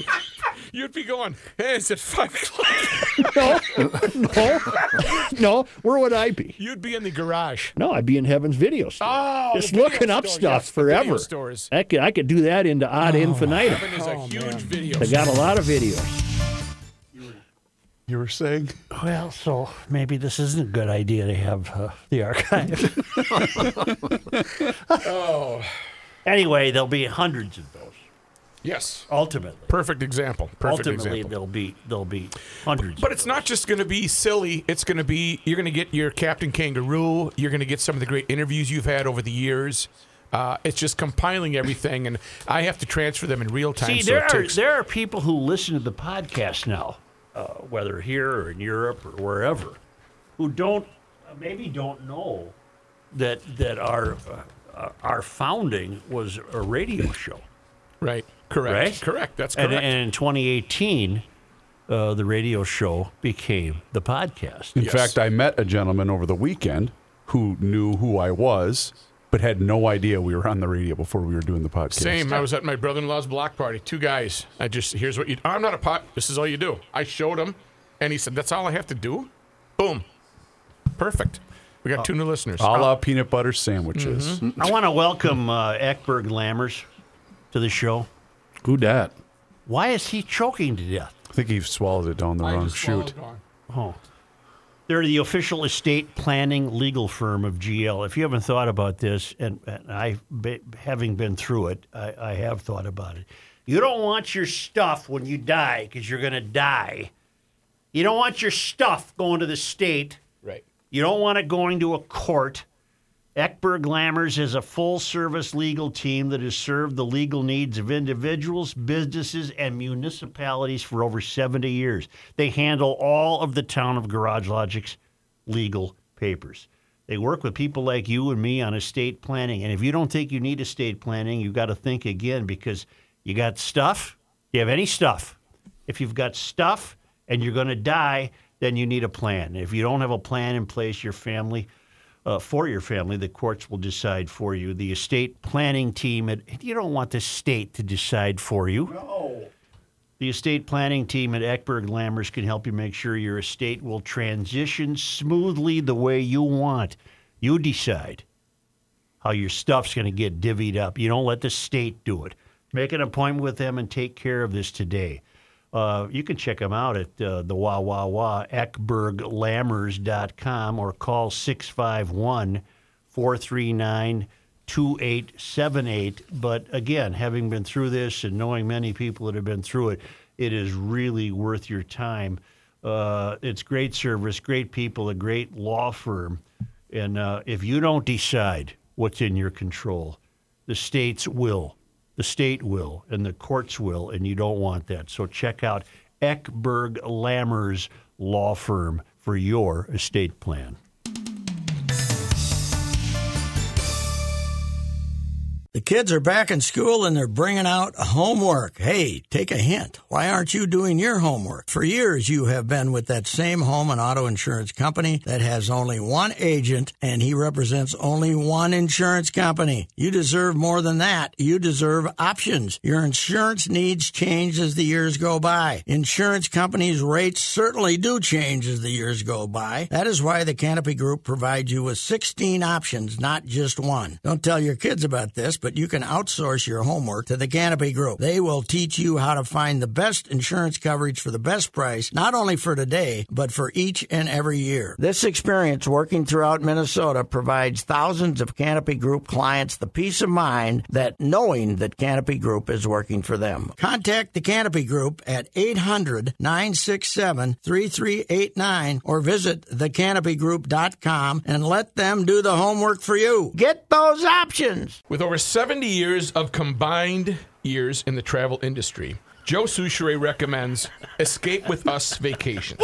You'd be going, hey, it's at five o'clock. no, no, no. Where would I be? You'd be in the garage. No, I'd be in Heaven's video store. Oh, just the video looking up stores, stuff yes, the video forever. stores. I could I could do that into ad infinitum. Heaven is a huge video. I got a lot of videos. You were saying? Well, so maybe this isn't a good idea to have uh, the archive. Oh, anyway, there'll be hundreds of those. Yes. Ultimately, Perfect example. Perfect ultimately example. there'll be there'll be hundreds. But it's not just going to be silly. It's going to be you're going to get your Captain Kangaroo. You're going to get some of the great interviews you've had over the years. Uh, it's just compiling everything, and I have to transfer them in real time. See, so there are takes- there are people who listen to the podcast now, uh, whether here or in Europe or wherever, who don't uh, maybe don't know that that our uh, our founding was a radio show, right, correct, right? correct. That's correct. and in 2018, uh, the radio show became the podcast. In Yes. fact, I met a gentleman over the weekend who knew who I was, but had no idea we were on the radio before we were doing the podcast. Same. I was at my brother-in-law's block party. Two guys. I just here's what you. I'm not a pot. This is all you do. I showed him, and he said, "That's all I have to do." Boom. Perfect. We got two new listeners. A la peanut butter sandwiches. I want to welcome uh, Eckberg Lammers to the show. Who dat? Why is he choking to death? I think he swallowed it down the I wrong just chute. swallowed on. Oh. They're the official estate planning legal firm of GL. If you haven't thought about this, and, and I, be, having been through it, I, I have thought about it. You don't want your stuff when you die because you're going to die. You don't want your stuff going to the state. Right. You don't want it going to a court. Eckberg Lammers is a full service legal team that has served the legal needs of individuals, businesses, and municipalities for over 70 years. They handle all of the town of Garage Logic's legal papers. They work with people like you and me on estate planning. And if you don't think you need estate planning, you've got to think again because you got stuff. You have any stuff. If you've got stuff and you're going to die, then you need a plan. If you don't have a plan in place, your family, uh, for your family, the courts will decide for you. The estate planning team, at, you don't want the state to decide for you. No. The estate planning team at Eckberg Lammers can help you make sure your estate will transition smoothly the way you want. You decide how your stuff's going to get divvied up. You don't let the state do it. Make an appointment with them and take care of this today. Uh, you can check them out at uh, the wah wah wah eckberglammers.com or call 651 439 2878. But again, having been through this and knowing many people that have been through it, it is really worth your time. Uh, it's great service, great people, a great law firm. And uh, if you don't decide what's in your control, the states will. The state will, and the courts will, and you don't want that. So check out Eckberg Lammers Law Firm for your estate plan. The kids are back in school and they're bringing out homework. Hey, take a hint. Why aren't you doing your homework? For years, you have been with that same home and auto insurance company that has only one agent and he represents only one insurance company. You deserve more than that. You deserve options. Your insurance needs change as the years go by. Insurance companies' rates certainly do change as the years go by. That is why the Canopy Group provides you with 16 options, not just one. Don't tell your kids about this, but you can outsource your homework to the Canopy Group. They will teach you how to find the best insurance coverage for the best price, not only for today, but for each and every year. This experience working throughout Minnesota provides thousands of Canopy Group clients the peace of mind that knowing that Canopy Group is working for them. Contact the Canopy Group at 800 967 3389 or visit thecanopygroup.com and let them do the homework for you. Get those options. With over 70 years of combined years in the travel industry, Joe Soucheray recommends Escape with Us Vacations.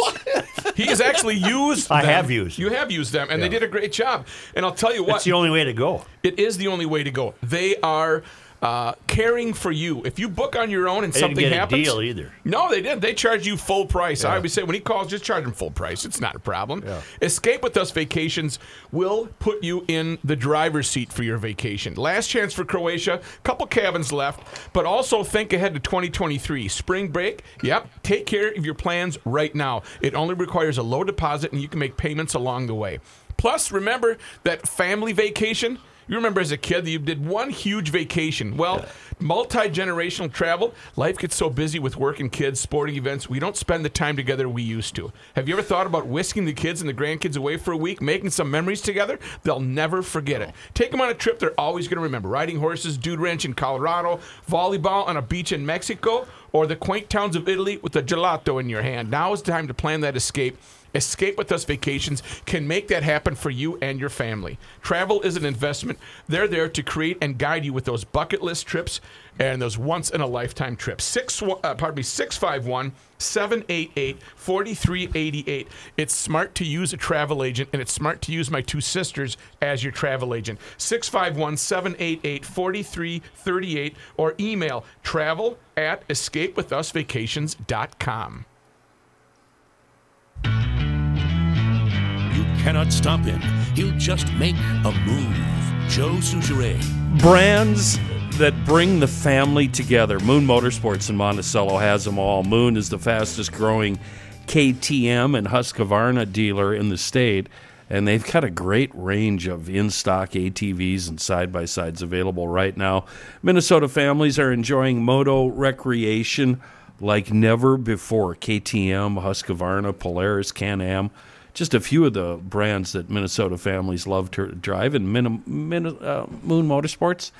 he has actually used I them. have used You have used them, and they did a great job. And I'll tell you what, That's the only way to go. it is the only way to go. They are uh, caring for you. If you book on your own and They something didn't get happens, a deal either. no, they didn't. They charge you full price. I always say when he calls, just charge him full price. It's not a problem. Escape with Us Vacations will put you in the driver's seat for your vacation. Last chance for Croatia. Couple cabins left, but also think ahead to 2023 spring break. Yep, take care of your plans right now. It only requires a low deposit, and you can make payments along the way. Plus, remember that family vacation. You remember as a kid that you did one huge vacation. Well, multi generational travel, life gets so busy with work and kids, sporting events, we don't spend the time together we used to. Have you ever thought about whisking the kids and the grandkids away for a week, making some memories together? They'll never forget it. Take them on a trip they're always going to remember riding horses, dude ranch in Colorado, volleyball on a beach in Mexico, or the quaint towns of Italy with a gelato in your hand. Now is the time to plan that escape. Escape with Us Vacations can make that happen for you and your family. Travel is an investment. They're there to create and guide you with those bucket list trips and those once in a lifetime trips. Six, uh, pardon me, 651 788 4388. It's smart to use a travel agent, and it's smart to use my two sisters as your travel agent. 651 788 4338 or email travel at escapewithusvacations.com. You cannot stop him. He'll just make a move. Joe Soucheray. brands that bring the family together. Moon Motorsports in Monticello has them all. Moon is the fastest growing KTM and Husqvarna dealer in the state, and they've got a great range of in stock ATVs and side by sides available right now. Minnesota families are enjoying moto recreation like never before. KTM, Husqvarna, Polaris, Can Am just a few of the brands that Minnesota families love to drive. And Min- Min- uh, Moon Motorsports,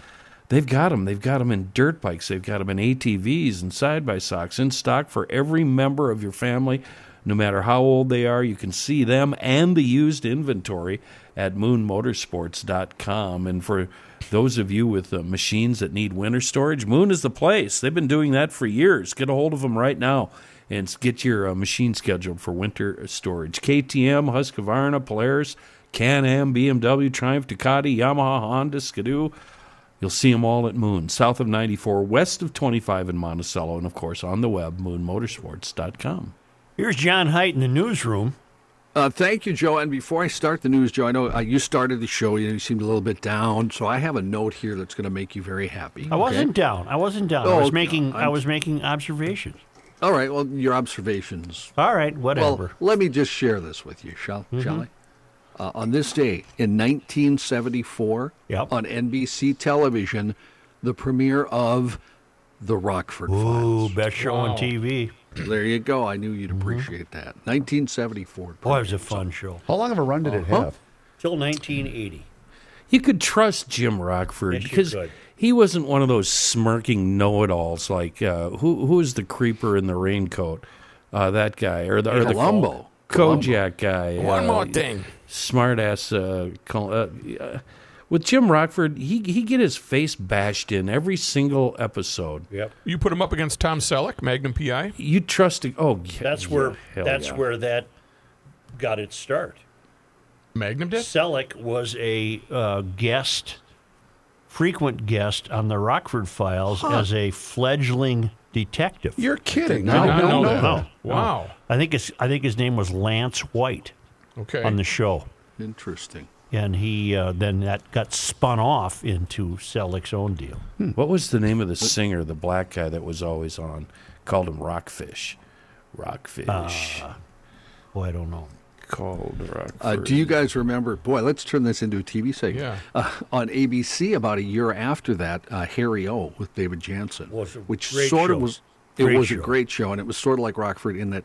they've got them. They've got them in dirt bikes. They've got them in ATVs and side by socks in stock for every member of your family. No matter how old they are, you can see them and the used inventory at moonmotorsports.com. And for those of you with uh, machines that need winter storage, Moon is the place. They've been doing that for years. Get a hold of them right now and get your uh, machine scheduled for winter storage. KTM, Husqvarna, Polaris, Can-Am, BMW, Triumph, Ducati, Yamaha, Honda, Skidoo. You'll see them all at Moon, south of 94, west of 25 in Monticello, and of course on the web, moonmotorsports.com. Here's John Height in the newsroom. Uh, thank you, Joe. And before I start the news, Joe, I know uh, you started the show. You, know, you seemed a little bit down, so I have a note here that's going to make you very happy. I wasn't down. I wasn't down. I Oh, was making. I I'm- was making observations. All right. Well, your observations. All right, whatever. Well, let me just share this with you, shall shall I? Uh, on this day in 1974, Yep. on NBC television, the premiere of The Rockford Files. Ooh, Files. best show on TV. There you go. I knew you'd appreciate that. 1974. Boy, it was a fun show. How long of a run did it Uh-huh. have? Till 1980. You could trust Jim Rockford Yes, you because could. he wasn't one of those smirking know-it-alls like uh, who who is the creeper in the raincoat? Uh, that guy or the or the Columbo. Kojak guy. One uh, more thing. smart ass. Uh, Col- uh, uh, with Jim Rockford, he he get his face bashed in every single episode. Yep. You put him up against Tom Selleck, Magnum PI. You trust it? Oh, yeah, That's yeah, where hell that's yeah. where that got its start. Magnum did. Selleck was a uh, guest, frequent guest on the Rockford Files as a fledgling detective. You're kidding. Did not I know don't that. know. No, Wow. I think it's I think his name was Lance White Okay. on the show, Interesting. And he uh, then that got spun off into Selleck's own deal. What was the name of the singer, the black guy that was always on? Called him Rockfish. Rockfish. Boy, I don't know. Called Rockford. Uh, do you guys remember? Boy, let's turn this into a TV segment. Yeah. Uh, on ABC, about a year after that, uh, Harry O with David Janssen, Was a which great sort of was. It Great was show. a great show, and it was sort of like Rockford in that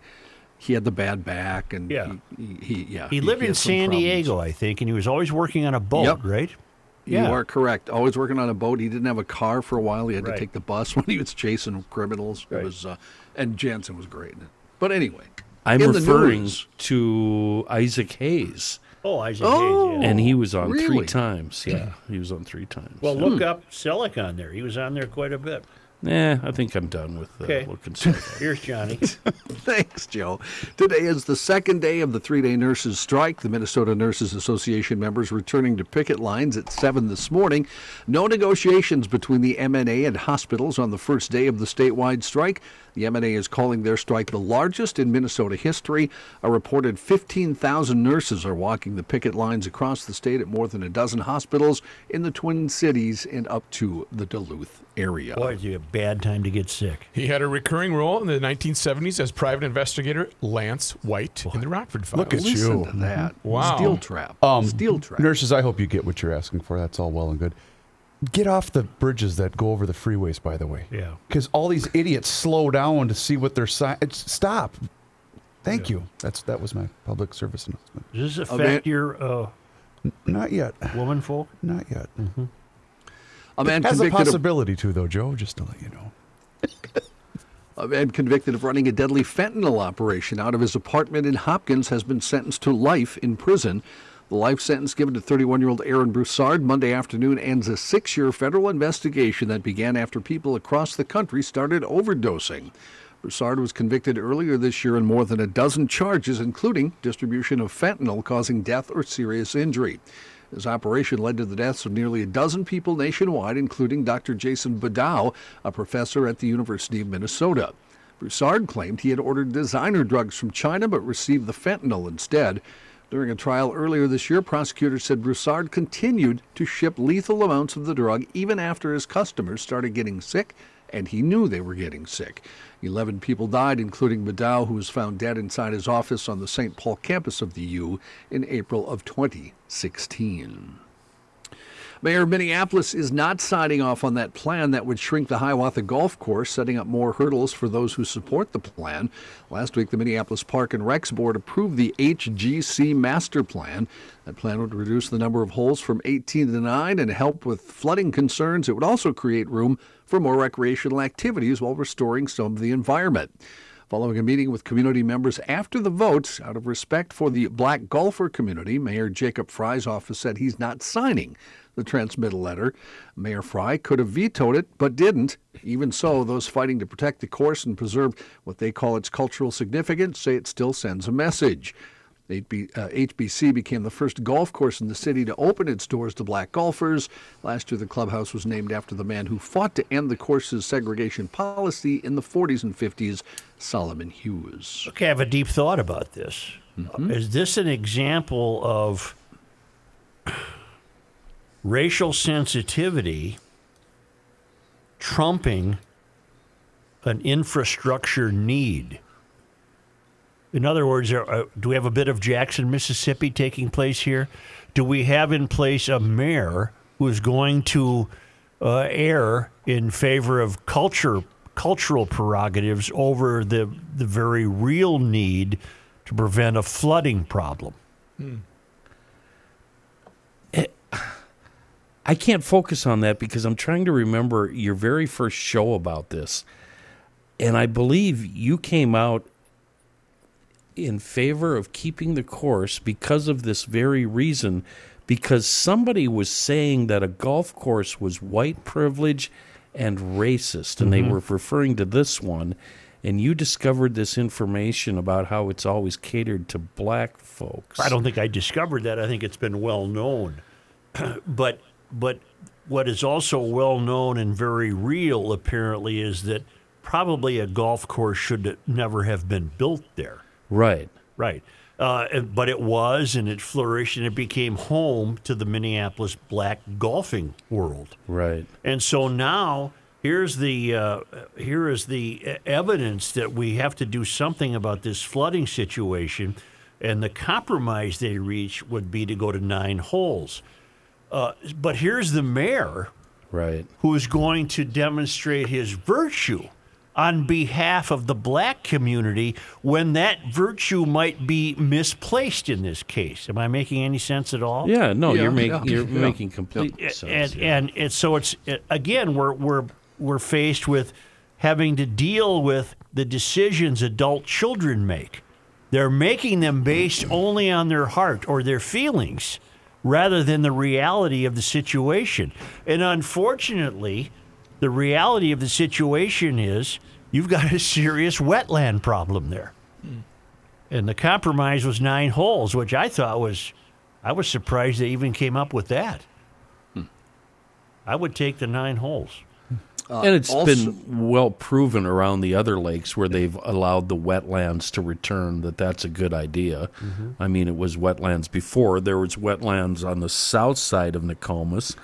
he had the bad back, and Yeah. he, he, he- yeah, He lived in San problems. Diego, I think, and he was always working on a boat, Yep. right? You are correct. Always working on a boat. He didn't have a car for a while. He had Right. to take the bus when he was chasing criminals. It Right. was, uh, and Janssen was great in it. But anyway, I'm in the referring news- to Isaac Hayes, Oh, Isaac Oh. Hayes. Yeah. and he was on three times. Yeah, he was on three times. Well, look up Selleck on there. He was on there quite a bit. Nah, I think I'm done with uh, Okay. looking stuff. Here's Johnny. Thanks, Joe. Today is the second day of the three day nurses' strike. The Minnesota Nurses Association members returning to picket lines at 7 this morning. No negotiations between the MNA and hospitals on the first day of the statewide strike. The MNA is calling their strike the largest in Minnesota history. A reported 15,000 nurses are walking the picket lines across the state at more than a dozen hospitals in the Twin Cities and up to the Duluth area. Boy, it's a bad time to get sick. He had a recurring role in the 1970s as private investigator Lance White in the Rockford Files. Look at Listen you. to that. Wow. Steel trap. Um, Steel trap. Nurses, I hope you get what you're asking for. That's all well and good. Get off the bridges that go over the freeways, by the way. Yeah. Because all these idiots slow down to see what their sign. it's- Stop. Thank you. That's that was my public service announcement. Does this Oh, affect man. your uh, Not yet. woman folk? Not yet. A man Has a convicted of, possibility to, though, Joe. Just to let you know. a man convicted of running a deadly fentanyl operation out of his apartment in Hopkins has been sentenced to life in prison. The life sentence given to 31-year-old Aaron Broussard Monday afternoon ends a six-year federal investigation that began after people across the country started overdosing. Broussard was convicted earlier this year on more than a dozen charges, including distribution of fentanyl causing death or serious injury. His operation led to the deaths of nearly a dozen people nationwide, including Dr. Jason Badow, a professor at the University of Minnesota. Broussard claimed he had ordered designer drugs from China but received the fentanyl instead. During a trial earlier this year, prosecutors said Broussard continued to ship lethal amounts of the drug even after his customers started getting sick, and he knew they were getting sick. Eleven people died, including Badow, who was found dead inside his office on the St. Paul campus of the U in April of 2016. Mayor of Minneapolis is not signing off on that plan that would shrink the Hiawatha Golf Course, setting up more hurdles for those who support the plan. Last week, the Minneapolis Park and Recs Board approved the HGC Master Plan. That plan would reduce the number of holes from 18 to 9 and help with flooding concerns. It would also create room for more recreational activities while restoring some of the environment. Following a meeting with community members after the vote, out of respect for the black golfer community, Mayor Jacob Frey's office said he's not signing the transmittal letter. Mayor Fry could have vetoed it, but didn't. Even so, those fighting to protect the course and preserve what they call its cultural significance say it still sends a message. HB, uh, HBC became the first golf course in the city to open its doors to black golfers. Last year, the clubhouse was named after the man who fought to end the course's segregation policy in the 40s and 50s, Solomon Hughes. Okay, I have a deep thought about this. Is this an example of racial sensitivity trumping an infrastructure need. In other words, are, uh, do we have a bit of Jackson, Mississippi taking place here? Do we have in place a mayor who is going to uh, err in favor of culture, cultural prerogatives over the the very real need to prevent a flooding problem? I can't focus on that because I'm trying to remember your very first show about this. And I believe you came out in favor of keeping the course because of this very reason because somebody was saying that a golf course was white privilege and racist and they Mhm. were referring to this one and you discovered this information about how it's always catered to black folks. I don't think I discovered that. I think it's been well known. but but what is also well known and very real apparently is that probably a golf course should never have been built there. Right. Right. Uh, but it was, and it flourished, and it became home to the Minneapolis black golfing world. Right. And so now here's the uh, here is the evidence that we have to do something about this flooding situation, and the compromise they reach would be to go to nine holes. Uh, but here's the mayor, right, who is going to demonstrate his virtue on behalf of the black community when that virtue might be misplaced in this case. Am I making any sense at all? Yeah, no, you're making you're making complete and sense. and, and it's so it's again we're we're we're faced with having to deal with the decisions adult children make. They're making them based only on their heart or their feelings rather than the reality of the situation. And unfortunately, the reality of the situation is you've got a serious wetland problem there. Hmm. And the compromise was nine holes, which I thought was, I was surprised they even came up with that. Hmm. I would take the nine holes. Uh, and it's been well proven around the other lakes where they've allowed the wetlands to return that that's a good idea. Mhm. I mean, it was wetlands before. There was wetlands on the south side of Nokomis.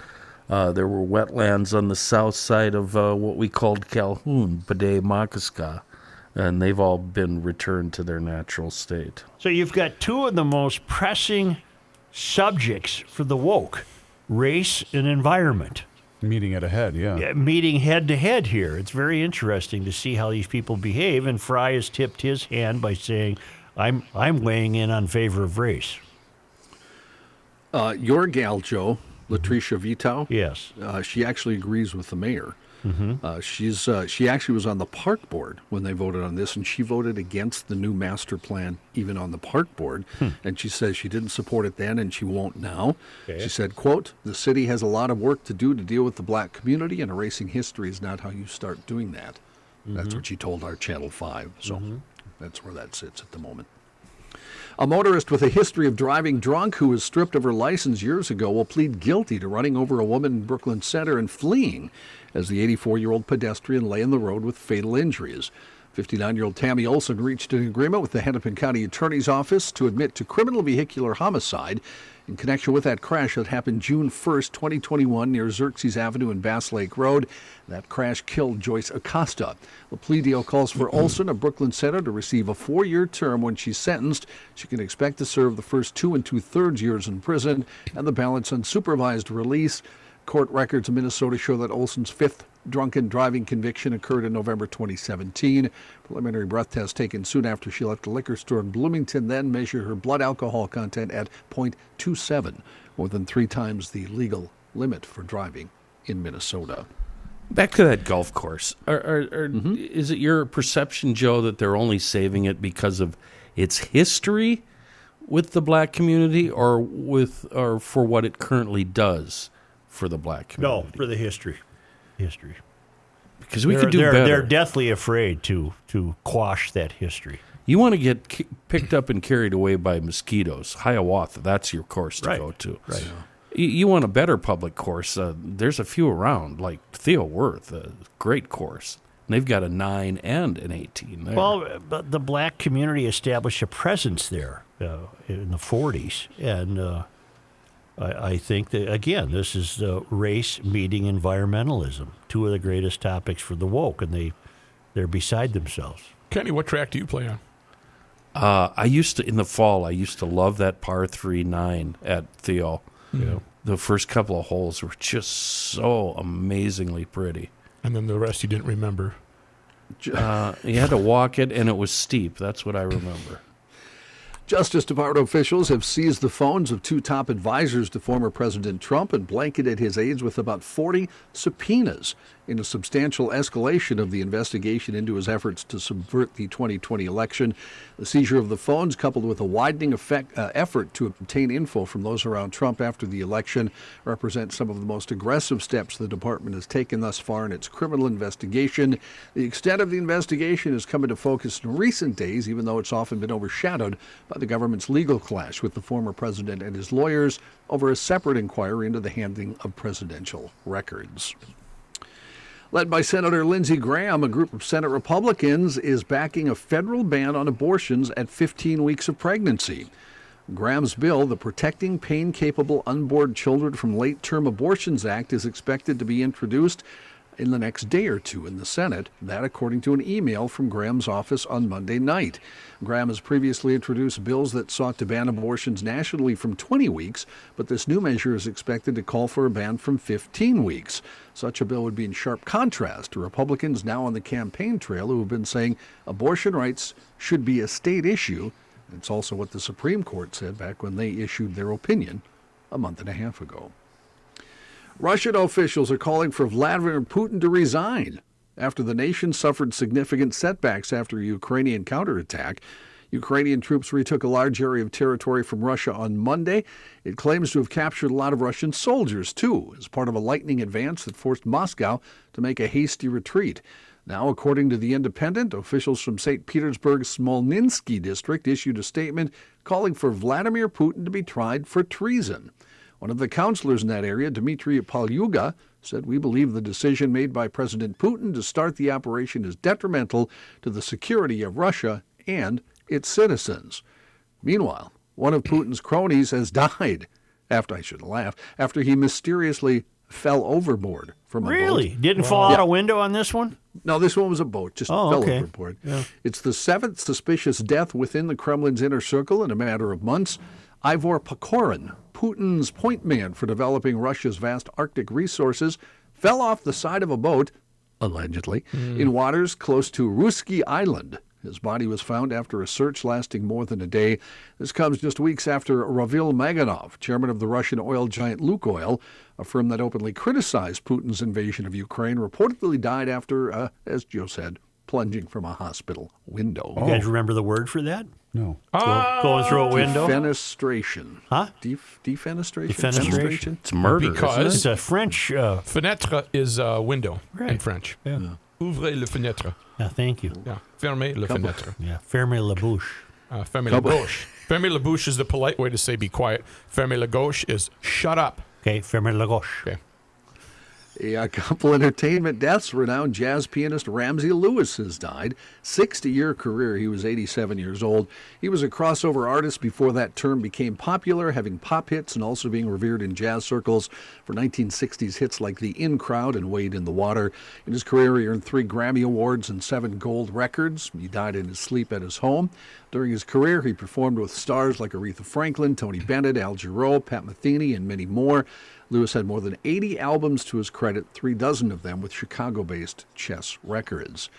Uh, there were wetlands on the south side of uh, what we called Calhoun, Bde Maka Ska, and they've all been returned to their natural state. So you've got two of the most pressing subjects for the woke race and environment. Meeting at a head, yeah. Yeah, meeting head to head here. It's very interesting to see how these people behave. And Frey has tipped his hand by saying, I'm, I'm weighing in on favor of race. Uh, your gal, Joe, LaTrisha Vetaw. Yes. Uh, she actually agrees with the mayor. Mhm. Uh, she's uh, she actually was on the park board when they voted on this, and she voted against the new master plan even on the park board. Hmm. And she says she didn't support it then, and she won't now. Okay. She said, "quote The city has a lot of work to do to deal with the black community, and erasing history is not how you start doing that." That's Mhm. what she told our Channel Five. So Mhm. that's where that sits at the moment. A motorist with a history of driving drunk who was stripped of her license years ago will plead guilty to running over a woman in Brooklyn Center and fleeing as the 84 year old pedestrian lay in the road with fatal injuries. 59 year old Tammy Olson reached an agreement with the Hennepin County Attorney's Office to admit to criminal vehicular homicide in connection with that crash that happened June 1st, 2021, near Xerxes Avenue and Bass Lake Road. That crash killed Joyce Acosta. The plea deal calls for mm-hmm. Olson a Brooklyn Center to receive a four year term when she's sentenced. She can expect to serve the first two and two thirds years in prison and the balance on supervised release. Court records in Minnesota show that Olson's fifth drunken driving conviction occurred in November 2017. Preliminary breath test taken soon after she left a liquor store in Bloomington then measured her blood alcohol content at 0.27, more than three times the legal limit for driving in Minnesota. Back to that golf course. Are, are, are, Mm-hmm. Is it your perception, Joe, that they're only saving it because of its history with the black community, or with, or for what it currently does for the black community? No, for the history. History. Because we they're, could do they're, better. They're deathly afraid to, to quash that history. You want to get ki- picked up and carried away by mosquitoes. Hiawatha, that's your course to Right, go to. right. You, you want a better public course. Uh, there's a few around, like Theo Wirth, a great course. And they've got a 9 and an 18 there. Well, but the black community established a presence there uh, in the 40s. And uh, I, I think that, again, this is uh, race meeting environmentalism, two of the greatest topics for the woke. And they, They're beside themselves. Kenny, what track do you play on? Uh, I used to in the fall. I used to love that par three nine at Theo. Yeah. The first couple of holes were just so amazingly pretty. And then the rest you didn't remember. Uh, you had to walk it, and it was steep. That's what I remember. Justice Department officials have seized the phones of two top advisors to former President Trump and blanketed his aides with about 40 subpoenas in a substantial escalation of the investigation into his efforts to subvert the 2020 election. The seizure of the phones, coupled with a widening effect, uh, effort to obtain info from those around Trump after the election, represent some of the most aggressive steps the department has taken thus far in its criminal investigation. The extent of the investigation has come into focus in recent days, even though it's often been overshadowed by the government's legal clash with the former president and his lawyers over a separate inquiry into the handling of presidential records. Led by Senator Lindsey Graham, a group of Senate Republicans is backing a federal ban on abortions at 15 weeks of pregnancy. Graham's bill, the Protecting Pain Capable Unborn Children from Late Term Abortions Act, is expected to be introduced in the next day or two in the Senate. That, according to an email from Graham's office on Monday night. Graham has previously introduced bills that sought to ban abortions nationally from 20 weeks, but this new measure is expected to call for a ban from 15 weeks. Such a bill would be in sharp contrast to Republicans now on the campaign trail who have been saying abortion rights should be a state issue. It's also what the Supreme Court said back when they issued their opinion a month and a half ago. Russian officials are calling for Vladimir Putin to resign after the nation suffered significant setbacks after a Ukrainian counterattack. Ukrainian troops retook a large area of territory from Russia on Monday. It claims to have captured a lot of Russian soldiers, too, as part of a lightning advance that forced Moscow to make a hasty retreat. Now, according to The Independent, officials from St. Petersburg's Smolninsky district issued a statement calling for Vladimir Putin to be tried for treason. One of the counselors in that area, Dmitry Palyuga, said, We believe the decision made by President Putin to start the operation is detrimental to the security of Russia and its citizens. Meanwhile, one of Putin's cronies has died, after I should laugh, after he mysteriously fell overboard from a Really? boat. Didn't fall out a window on this one? No, this one was a boat, just Oh, fell okay. overboard. Yeah. It's the seventh suspicious death within the Kremlin's inner circle in a matter of months. Ivor Pakorin, Putin's point man for developing Russia's vast Arctic resources, fell off the side of a boat, allegedly, in waters close to Ruski Island. His body was found after a search lasting more than a day. This comes just weeks after Ravil Maganov, chairman of the Russian oil giant Lukoil, a firm that openly criticized Putin's invasion of Ukraine, reportedly died after, uh, as Joe said, plunging from a hospital window. You guys remember the word for that? No. Go- going through a window? Defenestration. Huh? Def- defenestration? Defenestration? It's murder. Because- It's a French. Uh, Fenêtre is uh, window in French. yeah. Ouvrez le fenêtre. yeah, thank you. Yeah. Fermez le Couple- fenêtre. Yeah, fermez la bouche. Uh, fermez la Couple- gauche. fermez la bouche is the polite way to say be quiet. Fermez la gauche is shut up. Okay, fermez la gauche. Okay. A couple entertainment deaths. Renowned jazz pianist Ramsey Lewis has died. 60 year career. He was 87 years old. He was a crossover artist before that term became popular, having pop hits and also being revered in jazz circles for 1960s hits like The In Crowd and Wade in the Water. In his career, he earned three Grammy Awards and seven gold records. He died in his sleep at his home. During his career, he performed with stars like Aretha Franklin, Tony Bennett, Al Jarreau, Pat Metheny, and many more. Lewis had more than 80 albums to his credit, three dozen of them with Chicago based Chess Records.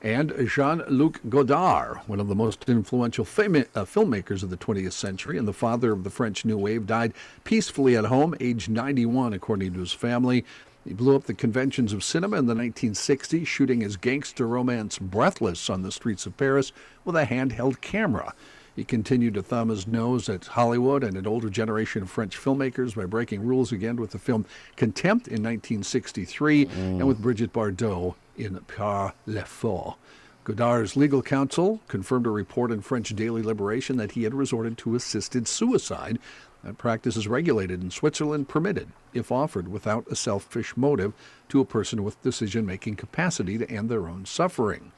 And Jean Luc Godard, one of the most influential uh, filmmakers of the 20th century and the father of the French New Wave, died peacefully at home, aged 91, according to his family. He blew up the conventions of cinema in the 1960s, shooting his gangster romance Breathless on the streets of Paris with a handheld camera. He continued to thumb his nose at Hollywood and an older generation of French filmmakers by breaking rules again with the film Contempt in 1963 and with Brigitte Bardot in Par Fort. Godard's legal counsel confirmed a report in French Daily Liberation that he had resorted to assisted suicide. That practice is regulated in Switzerland, permitted, if offered without a selfish motive, to a person with decision making capacity to end their own suffering.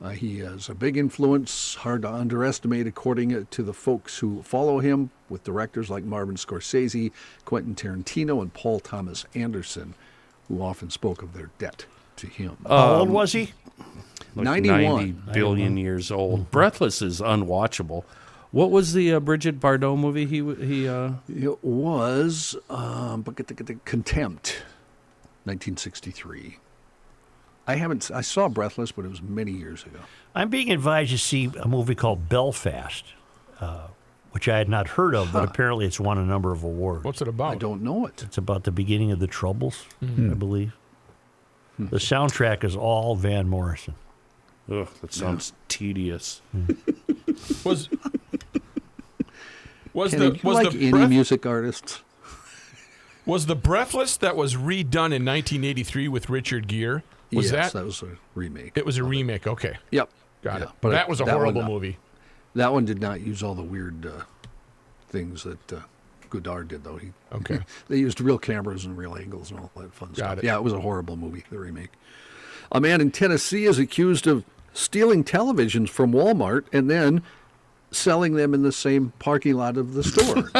Uh, he has a big influence, hard to underestimate, according to the folks who follow him, with directors like Martin Scorsese, Quentin Tarantino, and Paul Thomas Anderson, who often spoke of their debt to him. How old was he? like 91. 90 billion years old. Breathless is unwatchable. What was the uh, Brigitte Bardot movie he he uh It was um, but get the, get the Contempt, 1963. I haven't. I saw Breathless, but it was many years ago. I'm being advised to see a movie called Belfast, uh, which I had not heard of, but apparently it's won a number of awards. What's it about? I don't know it. It's about the beginning of the Troubles, Hmm. I believe. The soundtrack is all Van Morrison. Ugh, that sounds tedious. Was was Kenny, the was like the indie breath, music artists? was the Breathless that was redone in 1983 with Richard Gere? Was yes, that? was a remake. It was a remake. Okay, Yep. got Yeah, it. but that was a that one- horrible movie. That one did not use all the weird uh, things that uh, Godard did, though. He Okay. they used real cameras and real angles and all that fun stuff. it. Yeah, it was a horrible movie, the remake. A man in Tennessee is accused of stealing televisions from Walmart and then selling them in the same parking lot of the store.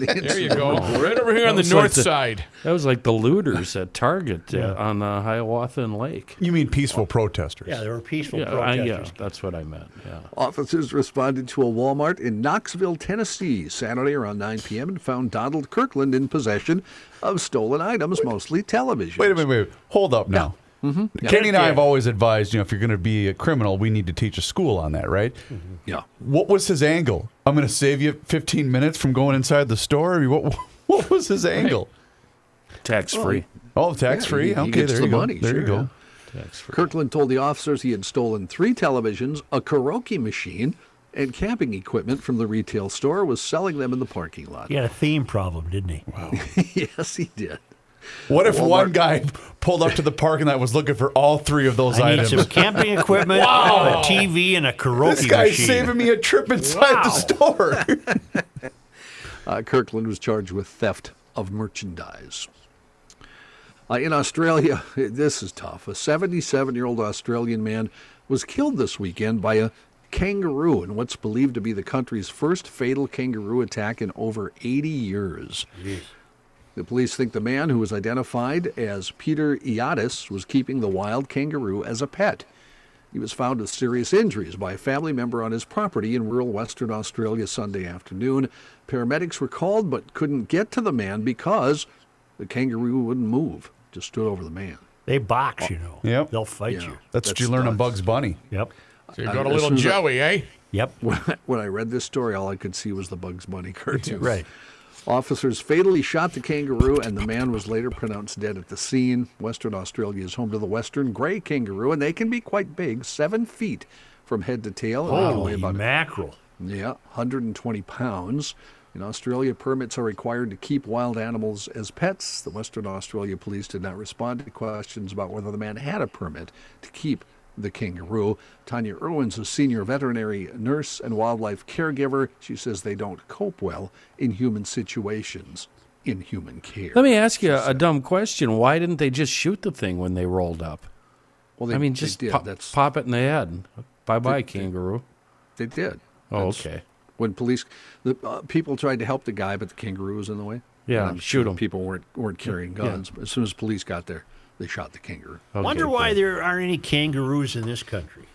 There you go. Right over here on the That was like north the- side. That was like the looters at Target uh, on uh, Hiawatha and Lake. You mean peaceful protesters? Yeah, they were peaceful Yeah, I, protesters. yeah, that's what I meant. Yeah. Officers responded to a Walmart in Knoxville, Tennessee, Saturday around 9 p.m. and found Donald Kirkland in possession of stolen items, mostly television. Wait a minute, wait. Hold up now. Mm-hmm. Kenny and I have always advised, you know, if you're going to be a criminal, we need to teach a school on that, right? Yeah. What was his angle? I'm going to save you 15 minutes from going inside the store. I mean, what what was his angle? Tax free. Oh, tax Yeah, free. he- he okay, gets there the you go. money, there you sure, go. Tax free. Kirkland told the officers he had stolen three televisions, a karaoke machine, and camping equipment from the retail store, was selling them in the parking lot. He had a theme problem, didn't he? Wow. yes, he did. What if one guy pulled up to the parking lot was looking for all three of those I need items? some camping equipment, a TV, and a karaoke this guy's machine. saving me a trip inside the store. Uh, Kirkland was charged with theft of merchandise. Uh, in Australia, this is tough. A 77 year old Australian man was killed this weekend by a kangaroo in what's believed to be the country's first fatal kangaroo attack in over 80 years. The police think the man, who was identified as Peter Eades, was keeping the wild kangaroo as a pet. He was found with serious injuries by a family member on his property in rural Western Australia Sunday afternoon. Paramedics were called but couldn't get to the man because the kangaroo wouldn't move, just stood over the man. They box, you know. Yep. They'll fight Yeah. you. That's what you learn on. Bugs Bunny. Yep. So you Uh, got a little soon as I- Joey, eh? Yep. When I, when I read this story, all I could see was the Bugs Bunny cartoon. Right. Officers fatally shot the kangaroo, and the man was later pronounced dead at the scene. Western Australia is home to the western gray kangaroo, and they can be quite big, seven feet from head to tail. and Holy about mackerel. Yeah, 120 pounds. In Australia, permits are required to keep wild animals as pets. The Western Australia police did not respond to questions about whether the man had a permit to keep the kangaroo. Tanya Irwin's a senior veterinary nurse and wildlife caregiver. She says they don't cope well in human situations in human care. Let me ask you a, dumb question. Why didn't they just shoot the thing when they rolled up? Well, they, I mean, just did. pop, That's pop it in the head. Bye bye, they- kangaroo. they did. Oh, That's- okay. When police, the uh, people tried to help the guy, but the kangaroo was in the way. Yeah, I'm shoot sure him. People weren't weren't carrying Yeah. guns. But as soon as police got there, they shot the kangaroo. Okay, Wonder why good. there aren't any kangaroos in this country.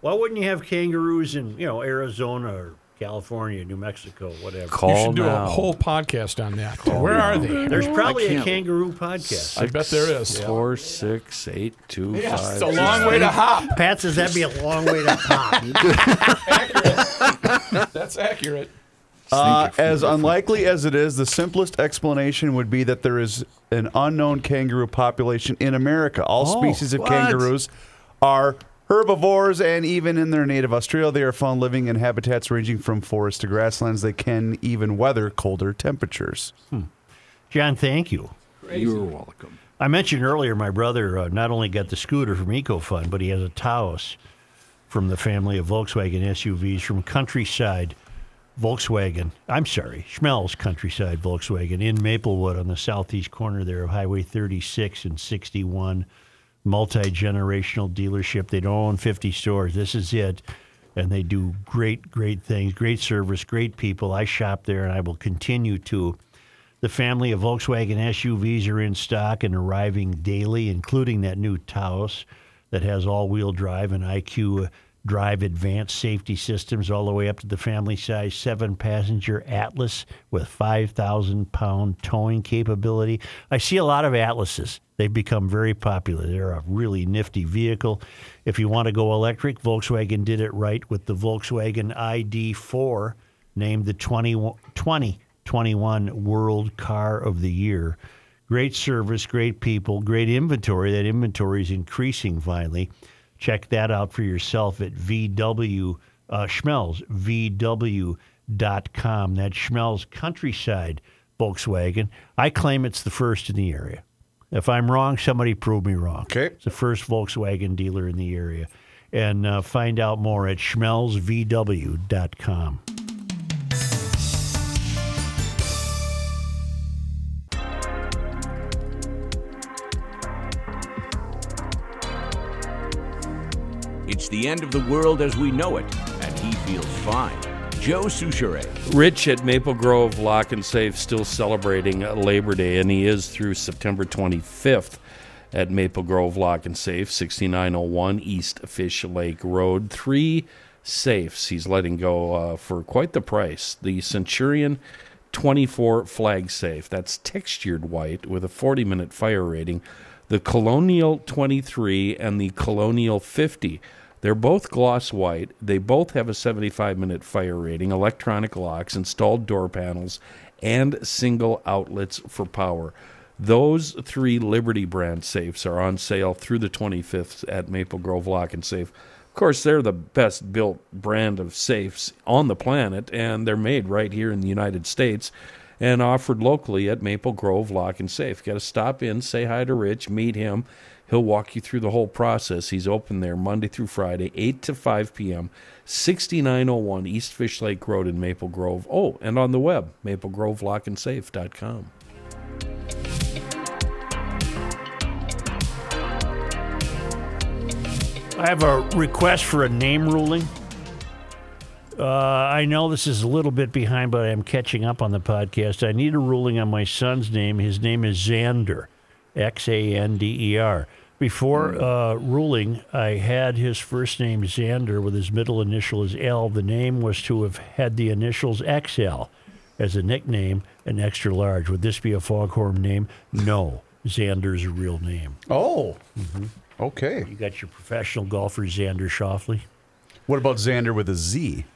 Why wouldn't you have kangaroos in, you know, Arizona or California, New Mexico, whatever? You Call should do now. a whole podcast on that. Where are they? There's probably a kangaroo podcast. I bet there is. Four, six, eight, two, Yeah, five, it's a long way to hop. Pat says that'd be a long way to hop. That's accurate. Uh, as unlikely as it is, the simplest explanation would be that there is an unknown kangaroo population in America. All Oh, species of what? kangaroos are herbivores, and even in their native Australia, they are found living in habitats ranging from forest to grasslands. They can even weather colder temperatures. John, thank you. You're welcome. I mentioned earlier my brother uh, not only got the scooter from EcoFund, but he has a Taos from the family of Volkswagen SUVs from Countryside Volkswagen. I'm sorry, Schmelz Countryside Volkswagen in Maplewood on the southeast corner there of Highway 36 and 61. Multi generational dealership. They don't own 50 stores. This is it. And they do great, great things, great service, great people. I shop there and I will continue to. The family of Volkswagen SUVs are in stock and arriving daily, including that new Taos. that has all-wheel drive and IQ drive advanced safety systems all the way up to the family size seven passenger Atlas with 5,000 pound towing capability. I see a lot of Atlases. They've become very popular. They're a really nifty vehicle. If you want to go electric, Volkswagen did it right with the Volkswagen ID4, named the 20, 2021 World Car of the Year. Great service, great people, great inventory. That inventory is increasing finally. Check that out for yourself at VW uh, Schmelz, VW.com. That's Schmelz Countryside Volkswagen. I claim it's the first in the area. If I'm wrong, somebody prove me wrong. Okay. It's the first Volkswagen dealer in the area. And uh, find out more at schmelzvw.com. the end of the world as we know it, and he feels fine. Joe Soucheray. Rich at Maple Grove Lock and Safe still celebrating Labor Day, and he is through September 25th at Maple Grove Lock and Safe, 6901 East Fish Lake Road. Three safes he's letting go uh, for quite the price. The Centurion 24 flag safe, that's textured white with a 40 minute fire rating. The Colonial 23 and the Colonial 50. They're both gloss white. They both have a 75 minute fire rating, electronic locks, installed door panels, and single outlets for power. Those three Liberty brand safes are on sale through the 25th at Maple Grove Lock and Safe. Of course, they're the best built brand of safes on the planet, and they're made right here in the United States and offered locally at Maple Grove Lock and Safe. Got to stop in, say hi to Rich, meet him. He'll walk you through the whole process. He's open there Monday through Friday, 8 to 5 p.m., 6901 East Fish Lake Road in Maple Grove. Oh, and on the web, maplegrovelockandsafe.com. I have a request for a name ruling. Uh, I know this is a little bit behind, but I'm catching up on the podcast. I need a ruling on my son's name. His name is Xander, X A N D E R. Before uh, ruling, I had his first name Xander with his middle initial as L. The name was to have had the initials XL as a nickname and extra large. Would this be a foghorn name? No. Xander's a real name. Oh, okay. You got your professional golfer, Xander Schauffele. What about Xander with a Z?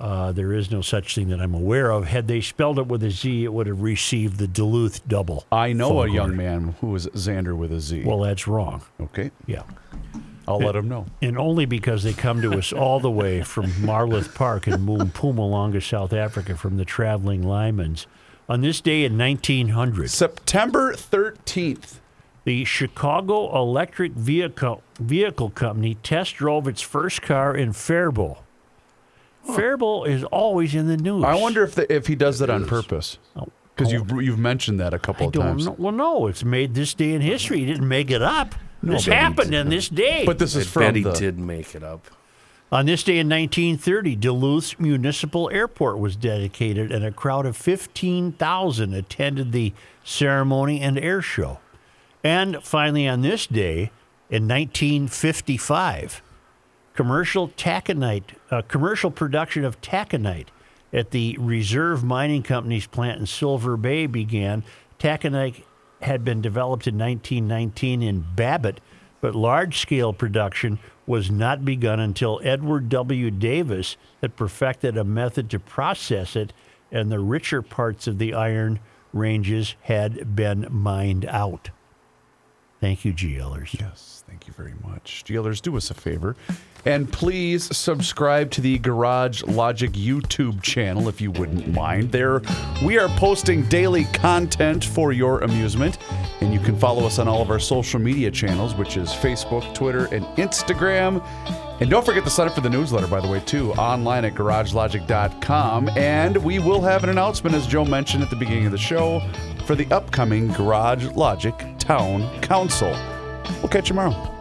Uh, there is no such thing that I'm aware of. Had they spelled it with a Z, it would have received the Duluth double. I know a young man who is Xander with a Z. Well, that's wrong. okay. Yeah. I'll let him know. And only because they come to us all the way from Marloth Park in Mpumalanga, South Africa, from the traveling Lymans. On this day in 1900, September 13th. the Chicago Electric Vehicle, Vehicle Company test drove its first car in Faribault. Faribault is always in the news. I wonder if the, if he does that on purpose. Oh. Because you've you've mentioned that a couple Oh. I of don't times. know. Well, no, it's made this day in history. He didn't make it up. No, this but he happened did. in this day. But this is I from bet he the did make it up. On this day in 1930, Duluth Municipal Airport was dedicated, and a crowd of 15,000 attended the ceremony and air show. And finally, on this day in 1955, commercial taconite, uh, commercial production of taconite at the Reserve Mining Company's plant in Silver Bay began. Taconite had been developed in 1919 in Babbitt, but large scale production was not begun until Edward W. Davis had perfected a method to process it, and the richer parts of the iron ranges had been mined out. Thank you, GLers. Yes, thank you very much. GLers, do us a favor. And please subscribe to the Garage Logic YouTube channel if you wouldn't mind. There, we are posting daily content for your amusement. And you can follow us on all of our social media channels, which is Facebook, Twitter, and Instagram. And don't forget to sign up for the newsletter, by the way, too, online at garagelogic.com. And we will have an announcement, as Joe mentioned at the beginning of the show, for the upcoming Garage Logic Town Council. We'll catch you tomorrow.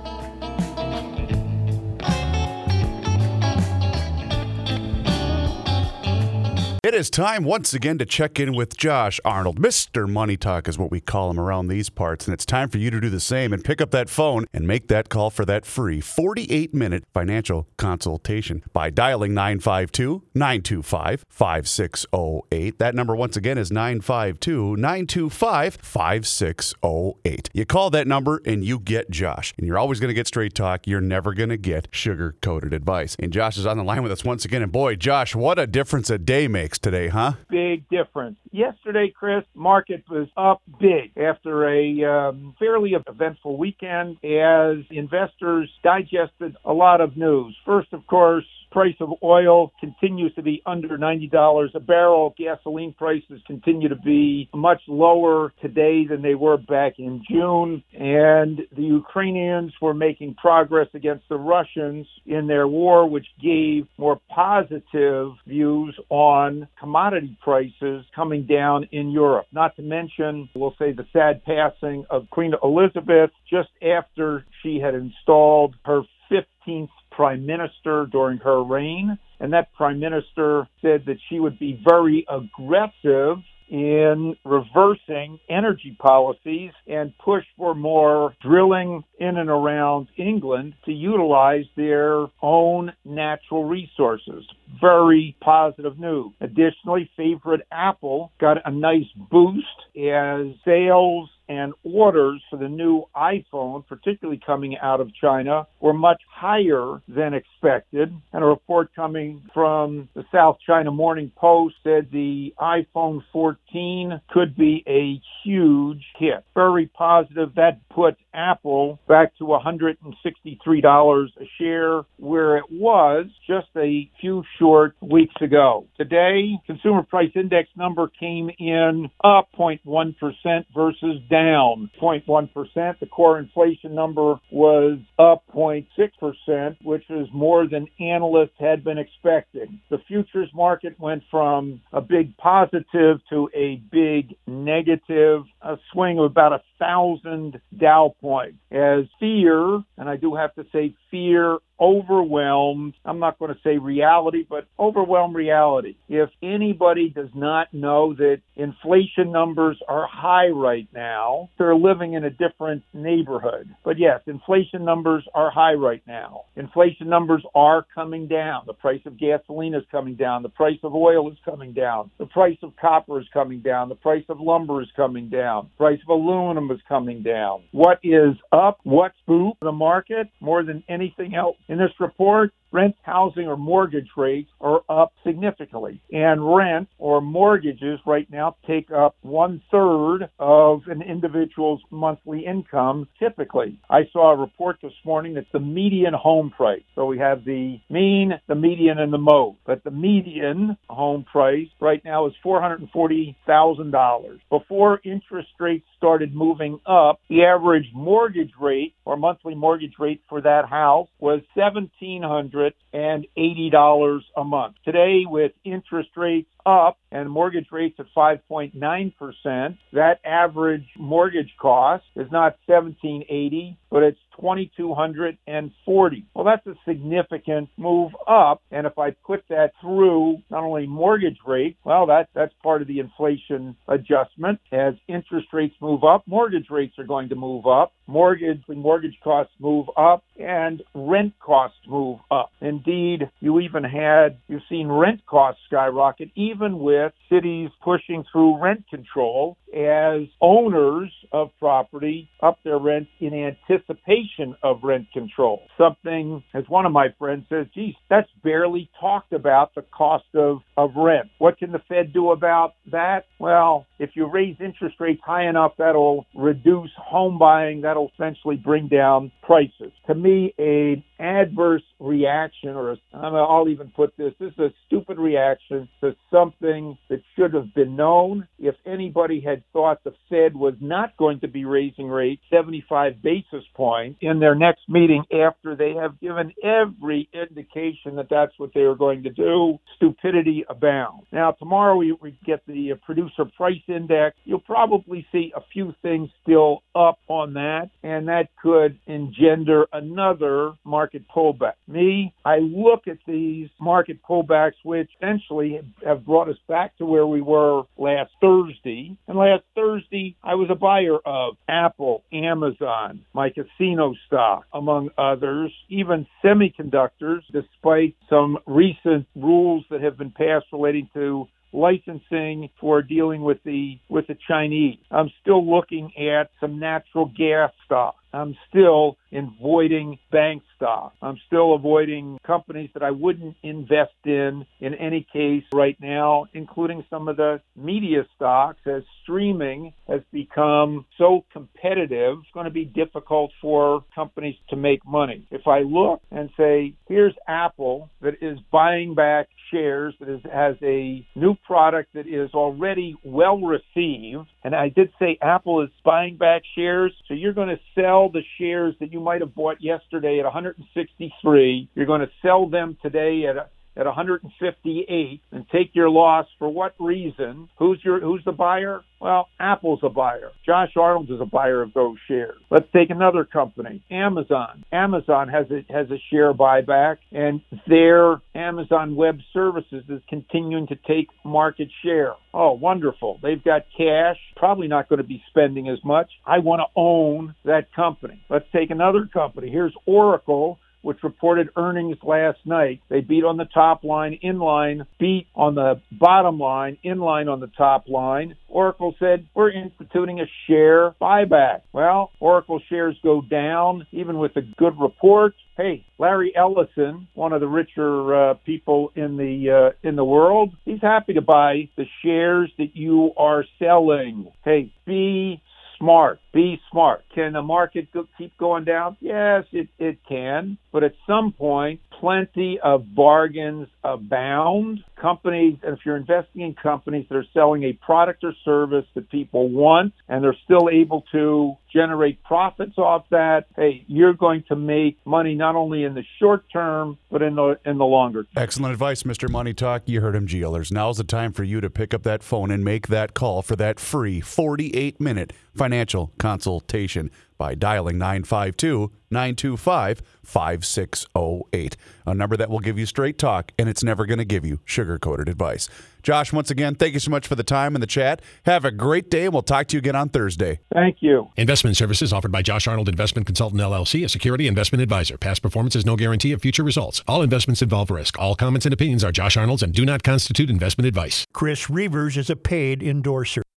It is time once again to check in with Josh Arnold. Mr. Money Talk is what we call him around these parts, and it's time for you to do the same and pick up that phone and make that call for that free 48 minute financial consultation by dialing 952 925 5608. That number, once again, is 952 925 5608. You call that number and you get Josh, and you're always going to get straight talk. You're never going to get sugar coated advice. And Josh is on the line with us once again. And boy, Josh, what a difference a day makes today, huh? Big difference. Yesterday, Chris, market was up big after a um, fairly eventful weekend as investors digested a lot of news. First, of course, price of oil continues to be under $90 a barrel. Gasoline prices continue to be much lower today than they were back in June. And the Ukrainians were making progress against the Russians in their war, which gave more positive views on commodity prices coming down in Europe. Not to mention, we'll say, the sad passing of Queen Elizabeth just after she had installed her 15th prime minister during her reign. And that prime minister said that she would be very aggressive in reversing energy policies and push for more drilling in and around England to utilize their own natural resources. Very positive news. Additionally, favorite Apple got a nice boost as sales and orders for the new iPhone, particularly coming out of China, were much higher than expected. And a report coming from the South China Morning Post said the iPhone 14 could be a huge hit. Very positive. That put Apple back to $163 a share, where it was just a few short weeks ago. Today, consumer price index number came in up 0.1% versus down 0.1%. The core inflation number was up 0.6%, which is more than analysts had been expecting. The futures market went from a big positive to a big negative, a swing of about a thousand Dow points as fear, and I do have to say fear overwhelmed, I'm not going to say reality, but overwhelmed reality. If anybody does not know that inflation numbers are high right now, they're living in a different neighborhood. But yes, inflation numbers are high right now. Inflation numbers are coming down. The price of gasoline is coming down. The price of oil is coming down. The price of copper is coming down. The price of lumber is coming down. The price of aluminum is coming down. What is up? What's boop the market more than anything else? In this report, rent, housing, or mortgage rates are up significantly. And rent or mortgages right now take up one third of an individual's monthly income typically. I saw a report this morning that's the median home price. So we have the mean, the median, and the mode. But the median home price right now is $440,000. Before interest rates started moving up, the average mortgage rate or monthly mortgage rate for that house was 1700 and eighty dollars a month. Today, with interest rates up and mortgage rates at 5.9%, that average mortgage cost is not 1780, but it's 2240. Well, that's a significant move up. And if I put that through not only mortgage rate, well, that, that's part of the inflation adjustment. As interest rates move up, mortgage rates are going to move up. Mortgage mortgage costs move up and rent costs move up. Indeed, you even had, you've seen rent costs skyrocket even with cities pushing through rent control as owners of property up their rent in anticipation of rent control. Something, as one of my friends says, geez, that's barely talked about the cost of, of rent. What can the Fed do about that? Well, if you raise interest rates high enough, that'll reduce home buying. That'll essentially bring down prices. To me, an adverse reaction, or a, I'll even put this, this is a stupid reaction to something that should have been known. If anybody had thought the Fed was not going to be raising rates 75 basis points in their next meeting after they have given every indication that that's what they were going to do, stupidity abounds. Now, tomorrow we, we get the uh, producer price index. You'll probably see a few things still up on that, and that could engender another market pullback. Me, I look at these market pullbacks, which essentially have brought us back to where we were last Thursday. And last Thursday, I was a buyer of Apple, Amazon, my casino stock, among others, even semiconductors, despite some recent rules that have been passed relating to licensing for dealing with the with the Chinese. I'm still looking at some natural gas stock. I'm still avoiding bank stock. I'm still avoiding companies that I wouldn't invest in in any case right now, including some of the media stocks as streaming has become so competitive, it's going to be difficult for companies to make money. If I look and say, here's Apple that is buying back shares, that is, has a new product that is already well received, and I did say Apple is buying back shares, so you're going to sell the shares that you might have bought yesterday at 163. You're going to sell them today at at 158 and take your loss for what reason? Who's your who's the buyer? Well, Apple's a buyer. Josh Arnold is a buyer of those shares. Let's take another company, Amazon. Amazon has a has a share buyback and their Amazon Web Services is continuing to take market share. Oh, wonderful. They've got cash, probably not going to be spending as much. I want to own that company. Let's take another company. Here's Oracle which reported earnings last night. They beat on the top line, in line, beat on the bottom line, in line on the top line. Oracle said, We're instituting a share buyback. Well, Oracle shares go down even with a good report. Hey, Larry Ellison, one of the richer uh, people in the uh, in the world, he's happy to buy the shares that you are selling. Hey, be smart. Be smart. Can the market go, keep going down? Yes, it, it can. But at some point, plenty of bargains abound. Companies, and if you're investing in companies that are selling a product or service that people want and they're still able to generate profits off that, hey, you're going to make money not only in the short term, but in the in the longer term. Excellent advice, Mr. Money Talk. You heard him, GLers. Now's the time for you to pick up that phone and make that call for that free 48 minute financial consultation by dialing 952 925 5608. A number that will give you straight talk, and it's never going to give you sugar coated advice. Josh, once again, thank you so much for the time and the chat. Have a great day, and we'll talk to you again on Thursday. Thank you. Investment services offered by Josh Arnold Investment Consultant LLC, a security investment advisor. Past performance is no guarantee of future results. All investments involve risk. All comments and opinions are Josh Arnold's and do not constitute investment advice. Chris Reavers is a paid endorser.